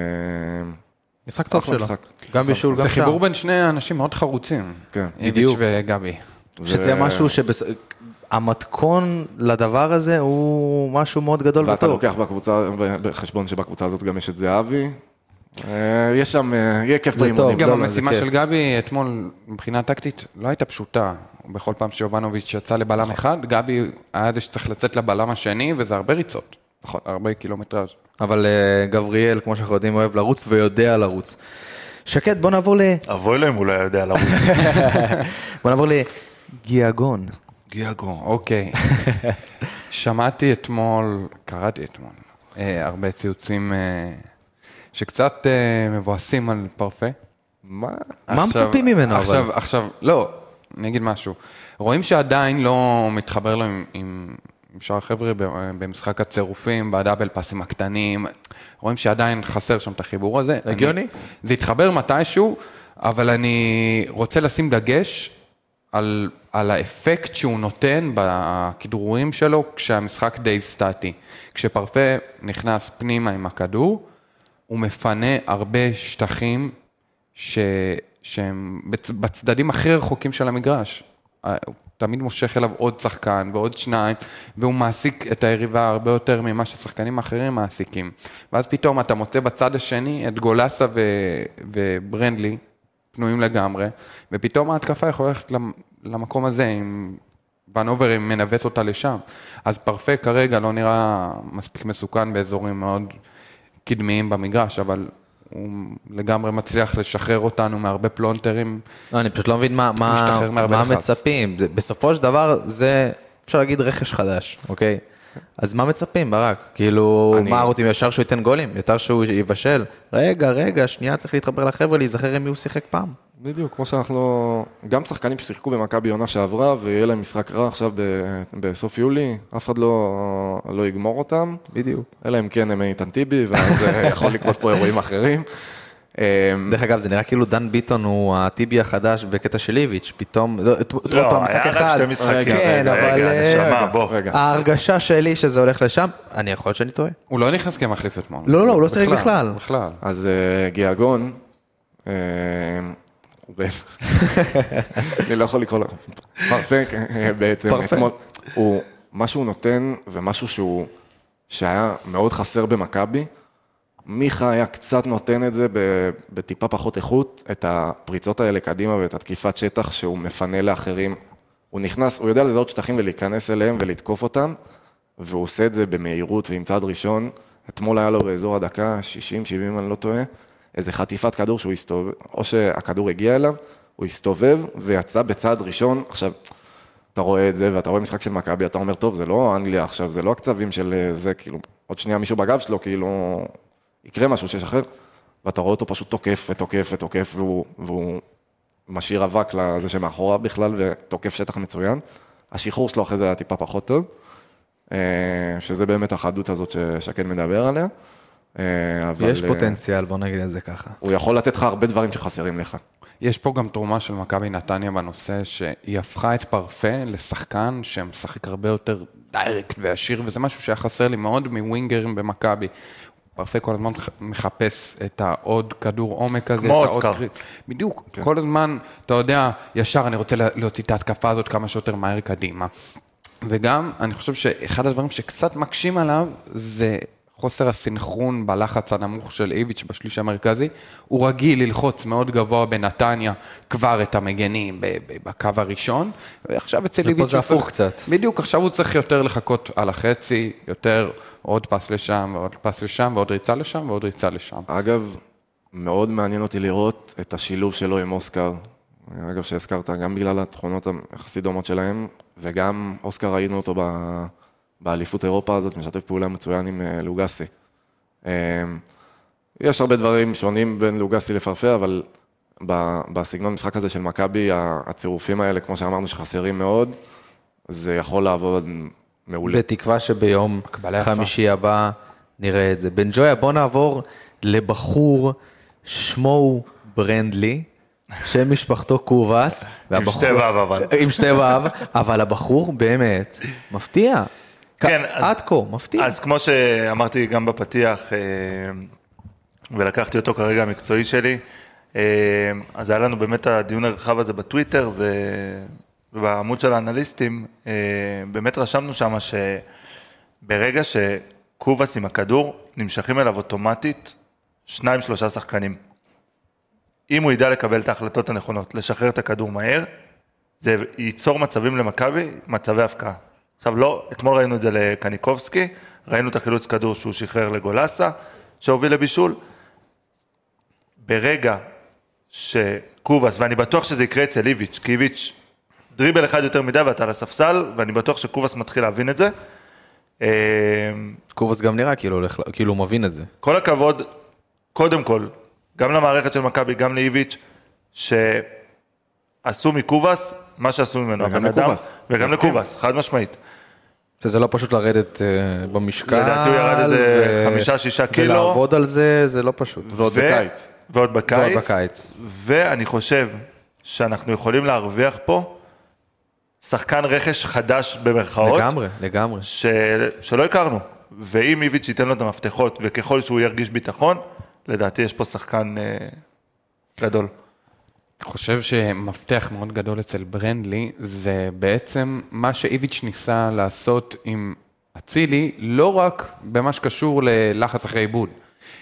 משחק טוב שלו. משחק. גם בישול, זה גם חיבור שער. בין שני אנשים מאוד חרוצים. כן, איביץ' בדיוק. וגבי. שזה משהו שבס... המתכון לדבר הזה הוא משהו מאוד גדול ואתה וטוב. לוקח בקבוצה, בחשבון שבקבוצה הזאת גם יש את זהבי. אה, יש שם, אה, יהיה כיף באימונים. טוב. גם לא, לא, המשימה של. גבי אתמול, מבחינה טקטית, לא הייתה פשוטה. בכל פעם שיובנוביץ' יצא לבלם אחד, גבי היה זה שצריך לצאת לבלם השני, וזה הרבה ריצות. נכון. הרבה קילומטראז'. אבל אה, גבריאל, כמו שאנחנו יודעים, אוהב לרוץ ויודע לרוץ. שקד, בוא נעבור ל... אבוי לו אם הוא לא יודע לרוץ. בוא נעבור לגיאגון. גיאגו. אוקיי. שמעתי אתמול, קראתי אתמול, הרבה ציוצים שקצת אה, מבואסים על פרפה. מה? מה עכשיו- מצפים ממנו, אבל? עכשיו, עכשיו, לא, אני אגיד משהו. רואים שעדיין לא מתחבר לו עם, עם, עם שאר החבר'ה ב- במשחק הצירופים, בדאבל פאסים הקטנים. רואים שעדיין חסר שם את החיבור הזה. הגיוני. זה יתחבר מתישהו, אבל אני רוצה לשים דגש על, על האפקט שהוא נותן בכדרורים שלו כשהמשחק די סטטי. כשפרפה נכנס פנימה עם הכדור, הוא מפנה הרבה שטחים ש... שהם בצ... בצדדים הכי רחוקים של המגרש. הוא תמיד מושך אליו עוד שחקן ועוד שניים, והוא מעסיק את היריבה הרבה יותר ממה ששחקנים אחרים מעסיקים. ואז פתאום אתה מוצא בצד השני את גולסה ו... וברנדלי, פנויים לגמרי, ופתאום ההתקפה יכולה ללכת למ- למקום הזה, עם ונובר מנווט אותה לשם. אז פרפה כרגע לא נראה מספיק מסוכן באזורים מאוד קדמיים במגרש, אבל הוא לגמרי מצליח לשחרר אותנו מהרבה פלונטרים. לא, אני פשוט לא מבין מה, מה, מה. מצפים. בסופו של דבר זה, אפשר להגיד, רכש חדש, אוקיי? אז מה מצפים, ברק? כאילו, אני- מה רוצים, ישר שהוא ייתן גולים? יותר שהוא יבשל? רגע, רגע, שנייה, צריך להתחבר לחבר'ה, להיזכר עם מי הוא שיחק פעם. בדיוק, כמו שאנחנו... גם שחקנים ששיחקו במכבי עונה שעברה, ויהיה להם משחק רע עכשיו ב- בסוף יולי, אף אחד לא, לא יגמור אותם. בדיוק. אלא אם כן הם איתן טיבי, ואז אה, יכול לקרות פה אירועים אחרים. אה, דרך אגב, זה נראה כאילו דן ביטון הוא הטיבי החדש בקטע של איביץ', פתאום, לא, עוד לא, פעם, משחק היה רק אחד. שתי משחקים. כן, אבל רגע, אה, נשמה, בוא. רגע. ההרגשה שלי שזה הולך לשם, אני יכול להיות שאני טועה. הוא לא נכנס כמחליף אתמול. לא, לא, הוא לא שיחק בכלל. בכלל. אז אה, גיאגון, אה, אני לא יכול לקרוא לו, פרפק בעצם. אתמול, הוא, מה שהוא נותן ומשהו שהוא, שהיה מאוד חסר במכבי, מיכה היה קצת נותן את זה בטיפה פחות איכות, את הפריצות האלה קדימה ואת התקיפת שטח שהוא מפנה לאחרים. הוא נכנס, הוא יודע לזהות שטחים ולהיכנס אליהם ולתקוף אותם, והוא עושה את זה במהירות ועם צעד ראשון. אתמול היה לו באזור הדקה 60-70, אני לא טועה, איזה חטיפת כדור שהוא הסתובב, או שהכדור הגיע אליו, הוא הסתובב ויצא בצעד ראשון. עכשיו, אתה רואה את זה ואתה רואה משחק של מכבי, אתה אומר, טוב, זה לא אנגליה עכשיו, זה לא הקצבים של אה, זה, כאילו, עוד שנייה מישהו בגב שלו, כאילו, יקרה משהו שישחרר, ואתה רואה אותו פשוט תוקף ותוקף ותוקף, והוא, והוא משאיר אבק לזה שמאחוריו בכלל, ותוקף שטח מצוין. השחרור שלו אחרי זה היה טיפה פחות טוב, אה, שזה באמת החדות הזאת ששקד מדבר עליה. אה, אבל יש אה, פוטנציאל, בוא נגיד את זה ככה. הוא יכול לתת לך הרבה דברים שחסרים לך. יש פה גם תרומה של מכבי נתניה בנושא שהיא הפכה את פרפה לשחקן שמשחק הרבה יותר direct וישיר, וזה משהו שהיה חסר לי מאוד מווינגרים במכבי. פרפה כל הזמן מחפש את העוד כדור עומק הזה. כמו העוד אוסקר. טריק. בדיוק, כל הזמן, אתה יודע, ישר אני רוצה להוציא את ההתקפה הזאת כמה שיותר מהר קדימה. וגם, אני חושב שאחד הדברים שקצת מקשים עליו, זה חוסר הסנכרון בלחץ הנמוך של איביץ' בשליש המרכזי. הוא רגיל ללחוץ מאוד גבוה בנתניה כבר את המגנים בקו הראשון, ועכשיו אצל ופה איביץ' זה הוא הפוך צריך- קצת. בדיוק, עכשיו הוא צריך יותר לחכות על החצי, יותר עוד פס לשם ועוד פס לשם ועוד ריצה לשם ועוד ריצה לשם. אגב, מאוד מעניין אותי לראות את השילוב שלו עם אוסקר. אגב, שהזכרת, גם בגלל התכונות היחסית דומות שלהם, וגם אוסקר ראינו אותו ב- באליפות אירופה הזאת, משתף פעולה מצוין עם אה, לוגסי. אה, יש הרבה דברים שונים בין לוגסי לפרפה, אבל בסגנון משחק הזה של מכבי, הצירופים האלה, כמו שאמרנו, שחסרים מאוד, זה יכול לעבוד מעולה. בתקווה שביום הקבלה יפה. חמישי הבא נראה את זה. בן ג'ויה, בוא נעבור לבחור, שמו הוא ברנדלי, שם משפחתו קובאס. עם שתי וו אבל. עם שתי וו, אבל הבחור באמת מפתיע. כן, אז- עד כה, מפתיע. אז כמו שאמרתי גם בפתיח, אה, ולקחתי אותו כרגע המקצועי שלי, אה, אז היה לנו באמת הדיון הרחב הזה בטוויטר, ובעמוד של האנליסטים, אה, באמת רשמנו שם שברגע שקובאס עם הכדור, נמשכים אליו אוטומטית שניים, שלושה שחקנים. אם הוא ידע לקבל את ההחלטות הנכונות, לשחרר את הכדור מהר, זה ייצור מצבים למכבי, מצבי הפקעה. עכשיו לא, אתמול ראינו את זה לקניקובסקי, ראינו את החילוץ כדור שהוא שחרר לגולסה, שהוביל לבישול. ברגע שקובאס, ואני בטוח שזה יקרה אצל איביץ', כי איביץ' דריבל אחד יותר מדי ואתה על הספסל, ואני בטוח שקובאס מתחיל להבין את זה. אה, קובאס גם נראה כאילו, הולך- כאילו הוא מבין את זה. כל הכבוד, קודם כל, גם למערכת של מכבי, גם לאיביץ', שעשו מקובאס מה שעשו ממנו. וגם לקובאס. וגם. לקובאס, חד משמעית. שזה לא פשוט לרדת אה, במשקל. לדעתי הוא ירד איזה חמישה, שישה קילו. ולעבוד על זה, זה לא פשוט. ועוד בקיץ. ועוד בקיץ. ועוד בקיץ. ואני חושב שאנחנו יכולים להרוויח פה שחקן רכש חדש במרכאות. לגמרי, לגמרי. ש... שלא הכרנו. ואם איביץ' ייתן לו את המפתחות, וככל שהוא ירגיש ביטחון, לדעתי יש פה שחקן אה, גדול. אני חושב שמפתח מאוד גדול אצל ברנדלי זה בעצם מה שאיביץ' ניסה לעשות עם אצילי, לא רק במה שקשור ללחץ אחרי עיבוד,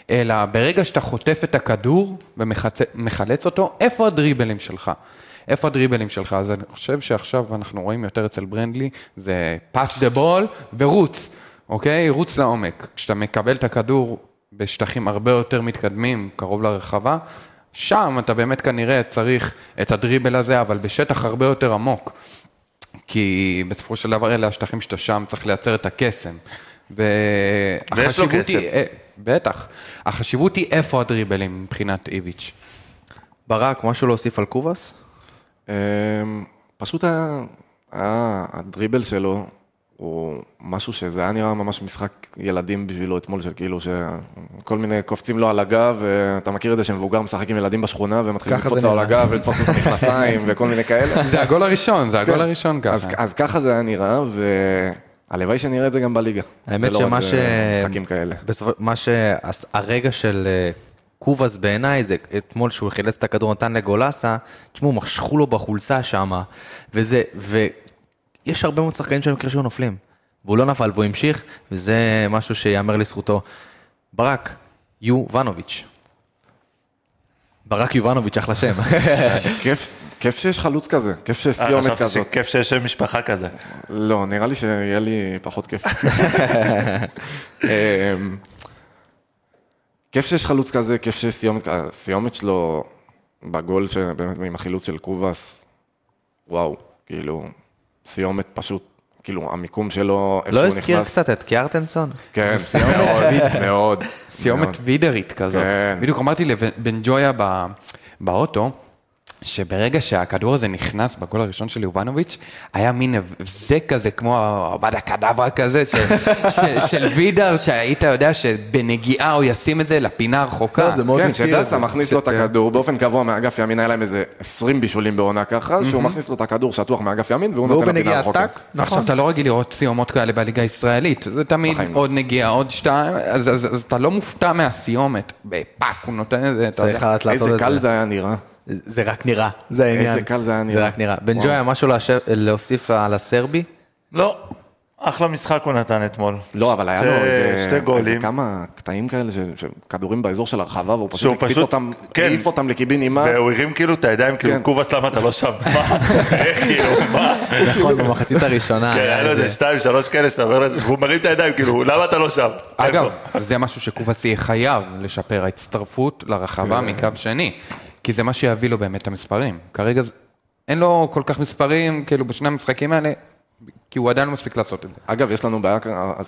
אלא ברגע שאתה חוטף את הכדור ומחלץ אותו, איפה הדריבלים שלך? איפה הדריבלים שלך? אז אני חושב שעכשיו אנחנו רואים יותר אצל ברנדלי, זה פס דה בול ורוץ, אוקיי? רוץ לעומק. כשאתה מקבל את הכדור בשטחים הרבה יותר מתקדמים, קרוב לרחבה, שם אתה באמת כנראה צריך את הדריבל הזה, אבל בשטח הרבה יותר עמוק. כי בסופו של דבר אלה השטחים שאתה שם, צריך לייצר את הקסם. והחשיבות קסם. היא, אה, בטח, החשיבות היא איפה הדריבלים מבחינת איביץ'. ברק, משהו להוסיף על קובאס? אמ, פשוט היה, היה, הדריבל שלו, הוא משהו שזה היה נראה ממש משחק ילדים בשבילו אתמול, של כאילו שכל מיני קופצים לו על הגב, ואתה מכיר את זה שמבוגר משחק עם ילדים בשכונה, ומתחילים לקפוץ לו על. הגב, ולתפוס לו את המכנסיים, וכל מיני כאלה. זה הגול הראשון, זה הגול הראשון אז, ככה. אז ככה זה היה נראה, והלוואי שנראה את זה גם בליגה. האמת שמה ש... במשחקים כאלה. בסופו- מה שהרגע של אה, קובאס בעיניי, זה אתמול שהוא חילץ את הכדור, נתן לגולסה, תשמעו, משכו לו בחולצה שמה, וזה, ויש הרבה מאוד שחקנים שאני מכיר שהיו נופלים. והוא לא נפל והוא המשיך, וזה משהו שיאמר לזכותו. ברק, יובנוביץ'. ברק יובנוביץ', אחלה שם. כיף, כיף שיש חלוץ כזה, כיף שיש אה, סיומת חשבתי כזאת. שכיף שיש שם משפחה כזה. לא, נראה לי שיהיה לי פחות כיף. כיף שיש חלוץ כזה, כיף שיש סיומת, הסיומת שלו בגול, שבאמת עם החילוץ של קובאס, וואו, כאילו, סיומת פשוט, כאילו, המיקום שלו, איפה לא שהוא הזכיר נכנס. קצת את קיארטנסון? כן, מאוד, מאוד. סיומת. וידרית כזאת. כן. בדיוק אמרתי לבן ג'ויה ב- באוטו, שברגע שהכדור הזה נכנס בגול הראשון של יובנוביץ', היה מין הבזק כזה, כמו עבדה קדברה כזה, ש- ש- של וידר, שהיית יודע שבנגיעה הוא ישים את זה לפינה הרחוקה. לא, זה מאוד כן, את שדסה זה. מכניס לו את הכדור, באופן קבוע מאגף ימין היה להם איזה 20 בישולים בעונה ככה, שהוא מכניס לו את הכדור שטוח מאגף ימין, והוא והוא נותן לפינה בנגיעה הרחוקה. נכון. עכשיו, אתה לא רגיל לראות סיומות כאלה בליגה הישראלית, זה תמיד בחיים לא. עוד נגיעה, עוד שתיים, אז, אז, אז אתה לא מופתע מהסיומת, בפאק, הוא נותן את זה, צריך יודע. לדעת לעשות איזה את קל זה. זה היה נראה. זה רק נראה, זה העניין. איזה קל זה היה זה נראה. רק נראה. בן. ג'ויה, משהו להשב- להוסיף על הסרבי? לא, אחלה משחק הוא נתן אתמול. לא, אבל היה שתי- לו איזה שתי גולים. איזה כמה קטעים כאלה כדורים באזור של הרחבה, והוא פשוט הקפיץ אותם, כן. העיף אותם לקיבינימה. והוא הרים כאילו את הידיים, כאילו, כן. קובאס למה אתה לא שם? מה? איך כאילו, מה? נכון, במחצית הראשונה. כן, היה לו איזה- שתיים, שלוש כאלה שאתה אומר לזה, והוא מרים את הידיים, כאילו, למה אתה לא שם? אגב? זה משהו שקובאס יהיה חייב לשפר, ההצטרפות לרחבה מקו שני, כי זה מה שיביא לו באמת את המספרים. כרגע זה- אין לו כל כך מספרים, כאילו, בשני המשחקים האלה, כי הוא עדיין לא מספיק לעשות את זה. אגב, יש לנו בעיה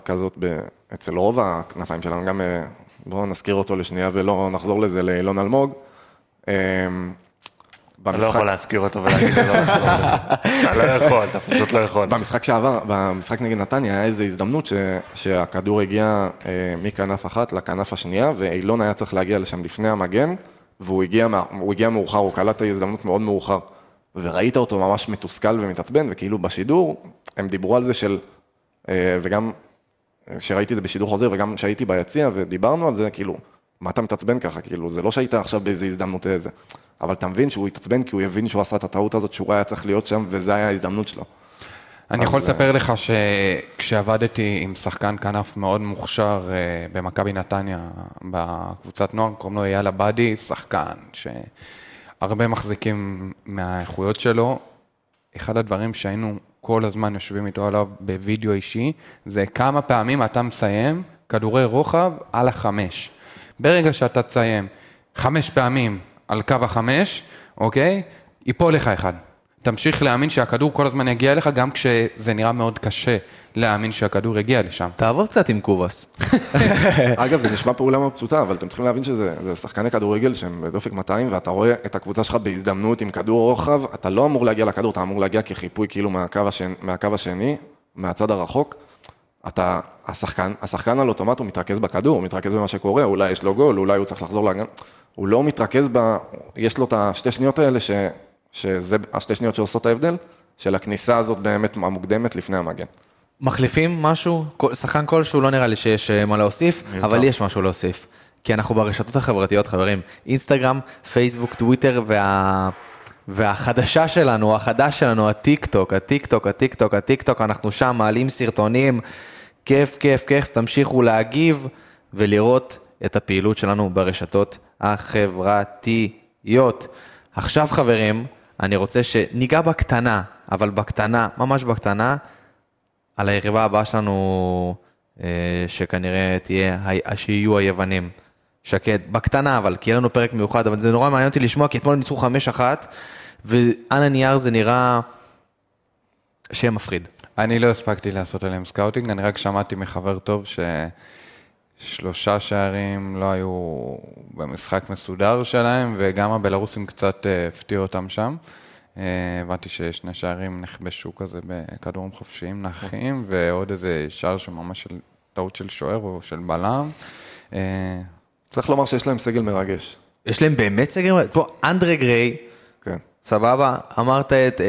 כזאת ב- אצל רוב הכנפיים שלנו, גם אה, בואו נזכיר אותו לשנייה ולא נחזור לזה לאילון אלמוג. אה, אני לא במשחק- יכול להזכיר אותו ולהגיד לא לחזור. אתה לא יכול, אתה פשוט לא יכול. במשחק שעבר, במשחק נגד נתניה, היה איזו הזדמנות ש, שהכדור הגיע אה, מכנף אחת לכנף השנייה, ואילון היה צריך להגיע לשם לפני המגן, והוא הגיע, הוא הגיע מאוחר, הוא קלט את ההזדמנות מאוד מאוחר. וראית אותו ממש מתוסכל ומתעצבן, וכאילו בשידור, הם דיברו על זה של, אה, וגם שראיתי את זה בשידור חוזר, וגם שהייתי ביציע ודיברנו על זה, כאילו, מה אתה מתעצבן ככה? כאילו, זה לא שהיית עכשיו באיזו הזדמנות איזה. אבל אתה מבין שהוא התעצבן כי הוא הבין שהוא עשה את הטעות הזאת, שהוא היה צריך להיות שם, וזו הייתה ההזדמנות שלו. אני יכול אז, לספר לך שכשעבדתי עם שחקן כנף מאוד מוכשר אה, במכבי נתניה, בקבוצת נוער, קוראים לו אייל עבדי, שחקן שהרבה מחזיקים מהאיכויות שלו. אחד הדברים שהיינו כל הזמן יושבים איתו עליו בווידאו אישי, זה כמה פעמים אתה מסיים כדורי רוחב על החמש. ברגע שאתה תסיים חמש פעמים על קו החמש, אוקיי? ייפול לך אחד. תמשיך להאמין שהכדור כל הזמן יגיע אליך, גם כשזה נראה מאוד קשה להאמין שהכדור יגיע לשם. תעבור קצת עם קובאס. אגב, זה נשמע פעולה מאוד פשוטה, אבל אתם צריכים להבין שזה זה שחקני כדורגל שהם בדופק 200, ואתה רואה את הקבוצה שלך בהזדמנות עם כדור רוחב, אתה לא אמור להגיע לכדור, אתה אמור להגיע כחיפוי כאילו מהקו השני, מהקו השני מהצד הרחוק. אתה, השחקן, השחקן על אוטומט הוא מתרכז בכדור, הוא מתרכז במה שקורה, אולי יש לו גול, אולי הוא צריך לחזור להגן. הוא לא מתרכז ב... יש לו את השתי שניות האלה, ש, שזה השתי שניות שעושות את ההבדל, של הכניסה הזאת באמת המוקדמת לפני המגן. מחליפים משהו? שחקן כלשהו לא נראה לי שיש אה, מה להוסיף, אבל יש משהו להוסיף. כי אנחנו ברשתות החברתיות, חברים. אינסטגרם, פייסבוק, טוויטר, וה... והחדשה שלנו, החדש שלנו, הטיק טוק, הטיק טוק, הטיק טוק, הטיק טוק, אנחנו שם מעלים סרטונים, כיף, כיף, כיף, תמשיכו להגיב ולראות את הפעילות שלנו ברשתות החברתיות. עכשיו חברים, אני רוצה שניגע בקטנה, אבל בקטנה, ממש בקטנה, על היריבה הבאה שלנו, אה, שכנראה תהיה, שיהיו היוונים. שקד, בקטנה אבל, כי יהיה לנו פרק מיוחד, אבל זה נורא מעניין אותי לשמוע, כי אתמול הם ניצחו חמש אחת, ועל הנייר זה נראה שם מפחיד. אני לא הספקתי לעשות עליהם scouting, אני רק שמעתי מחבר טוב ששלושה שערים לא היו במשחק מסודר שלהם, וגם הבלרוסים קצת אה, הפתיעו אותם שם. אה, הבנתי ששני שערים נכבשו כזה בכדורים חופשיים נחים, ועוד איזה שער שממש של טעות של שוער או של בלם. אה, צריך לומר שיש להם סגל מרגש. יש להם באמת סגל, פה אנדרה גריי, כן. סבבה, אמרת את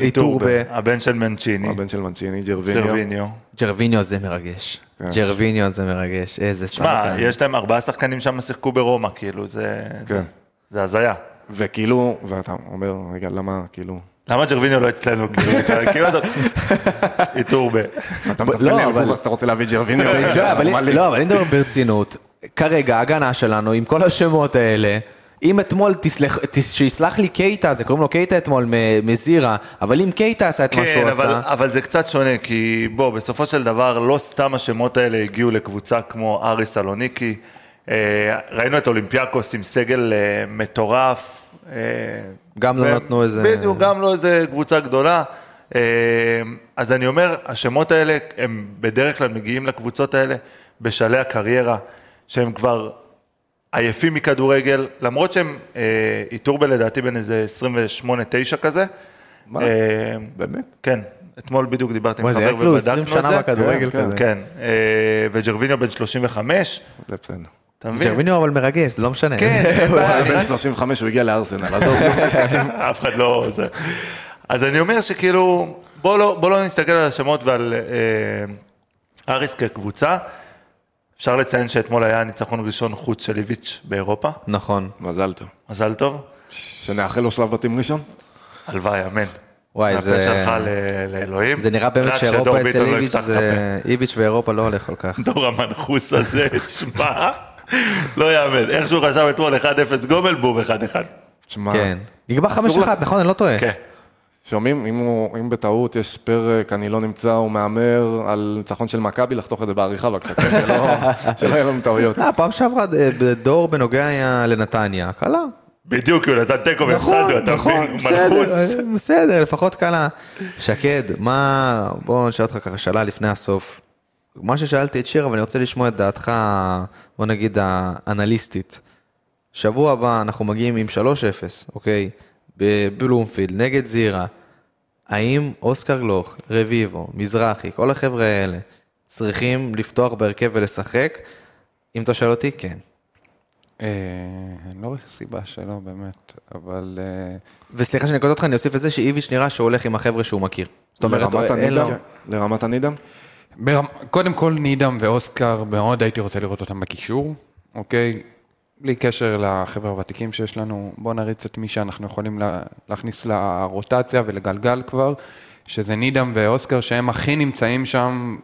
איטורבה. הבן של מנצ'יני, הבן של מנצ'יני, ג'רוויניו. ג'רוויניו. ג'רוויניו זה מרגש. ג'רוויניו זה מרגש, איזה שמע, סרצן. יש להם ארבעה שחקנים שם שיחקו ברומא, כאילו, זה... כן. זה הזיה. וכאילו, ואתה אומר, רגע, למה, כאילו... למה ג'רוויניו לא אצלנו? כאילו, כאילו אתה... איטורבה. אתה לא, לי על אבל- קובאס, אתה רוצה להביא ג'רוויניו? לא. לא, אבל אני מדבר ברצינות. כרגע, ההגנה שלנו, עם כל השמות האלה, אם אתמול, תסלח, שיסלח לי קייטה, זה קוראים לו קייטה אתמול מזירה, אבל אם קייטה עשה את מה כן, שהוא אבל, עשה, אבל זה קצת שונה, כי בוא, בסופו של דבר, לא סתם השמות האלה הגיעו לקבוצה כמו ארי סלוניקי. אה, ראינו את אולימפיאקוס עם סגל אה, מטורף. אה, גם לא נתנו איזה- בדיוק, גם לא איזה קבוצה גדולה. אז אני אומר, השמות האלה, הם בדרך כלל מגיעים לקבוצות האלה בשלהי הקריירה, שהם כבר עייפים מכדורגל, למרות שהם, אה, איטורבה לדעתי בין איזה 28-9 כזה. מה? אה, באמת? כן, אתמול בדיוק דיברתי עם זה חבר היה כאילו 20 ובדקנו את שנה זה. בכדורגל כן, כזה. כן, אה, וג'רוויניו בן 35, זה בסדר. אתה מבין? ג'רוויניו אבל מרגש, זה לא משנה. כן, הוא היה בן רק- 35, הוא הגיע לארסנל, עזוב. אף אחד לא... זה. אז אני אומר שכאילו, בוא לא, לא נסתכל על השמות ועל אריס כקבוצה. אפשר לציין שאתמול היה ניצחון ראשון חוץ של איביץ' באירופה, נכון. מזל טוב. מזל טוב. שנאחל לו שלב בתים ראשון? הלוואי, אמן. וואי, מהפה זה... שלך ל- לאלוהים. זה נראה באמת שאירופה אצל לא איביץ' זה... איביץ' ואירופה לא הולך כל כך. דור המנחוס הזה, שמע, לא יאמן. איך שהוא חשב אתמול 1-0 גומל, בום 1-1. תשמע, כן. נגמר אסור חמש לך- אחת, נכון? אני לא טועה. כן. שומעים, אם, הוא, אם בטעות יש פרק, אני לא נמצא, הוא מהמר על ניצחון של מכבי, לחתוך את זה בעריכה בבקשה, כן, שלא, שלא יהיה לנו טעויות. אה, פעם שעברה אה, דור בנוגע לנתניה, קלה. בדיוק, הוא נתן תיקו נכון, והפסדנו, אתה נכון, מבין? הוא מנחוס. בסדר, אה, בסדר, לפחות קלה. שקד, מה, בוא נשאל אותך ככה שאלה לפני הסוף. מה ששאלתי את שיר, אבל אני רוצה לשמוע את דעתך, בוא נגיד האנליסטית. שבוע הבא אנחנו מגיעים עם 3-0, אוקיי? בבלומפילד, נגד זירה. האם אוסקר גלוך, רביבו, מזרחי, כל החבר'ה האלה, צריכים לפתוח בהרכב ולשחק? אם אתה שואל אותי, כן. אה, אני לא רואה סיבה שלא, באמת, אבל... אה, וסליחה שאני קוטע אותך, אני אוסיף לזה שאיביץ' נראה שהוא הולך עם החבר'ה שהוא מכיר. זאת אומרת, לרמת אין לו... הנידם? לרמת הנידם? ברמ... קודם כל נידם ואוסקר, מאוד הייתי רוצה לראות אותם בקישור, אוקיי? בלי קשר לחבר'ה הוותיקים שיש לנו, בואו נריץ את מי שאנחנו יכולים לה, להכניס לרוטציה ולגלגל כבר, שזה נידם ואוסקר, שהם הכי נמצאים שם,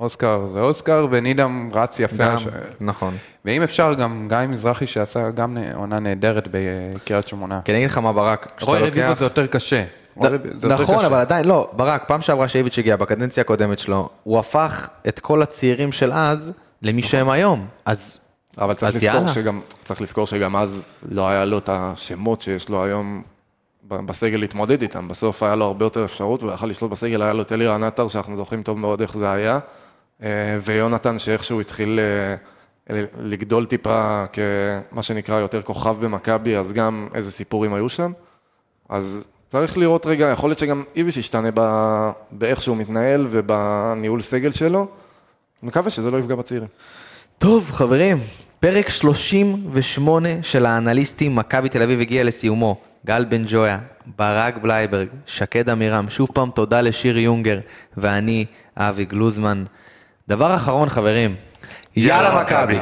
אוסקר זה אוסקר, ונידם רץ יפה. גם, ש... נכון. ואם אפשר, גם גיא מזרחי שעשה גם עונה נהדרת בקריית שמונה. כי אני אגיד לך מה ברק, כשאתה רוי רביבו לוקח... זה יותר קשה. רוי רביבו זה יותר נכון, קשה. אבל עדיין, לא, ברק, פעם שעברה שאיביץ' הגיע, בקדנציה הקודמת שלו, הוא הפך את כל הצעירים של אז למי שהם היום. אז אבל צריך לזכור, יאללה. שגם, צריך לזכור שגם אז לא היה לו את השמות שיש לו היום בסגל להתמודד איתם. בסוף היה לו הרבה יותר אפשרות, והוא יכל לשלוט בסגל, היה לו את אלירן עטר, שאנחנו זוכרים טוב מאוד איך זה היה, אה, ויונתן, שאיכשהו התחיל אה, לגדול טיפה כמה שנקרא יותר כוכב במכבי, אז גם איזה סיפורים היו שם. אז צריך לראות רגע, יכול להיות שגם איביץ' ישתנה ב- באיך שהוא מתנהל ובניהול סגל שלו. מקווה שזה לא יפגע בצעירים. טוב, חברים, פרק 38 של האנליסטים, מכבי תל אביב הגיע לסיומו. גל בן ג'ויה, ברק בלייברג, שקד עמירם, שוב פעם תודה לשיר יונגר, ואני, אבי גלוזמן. דבר אחרון, חברים, יאללה מכבי.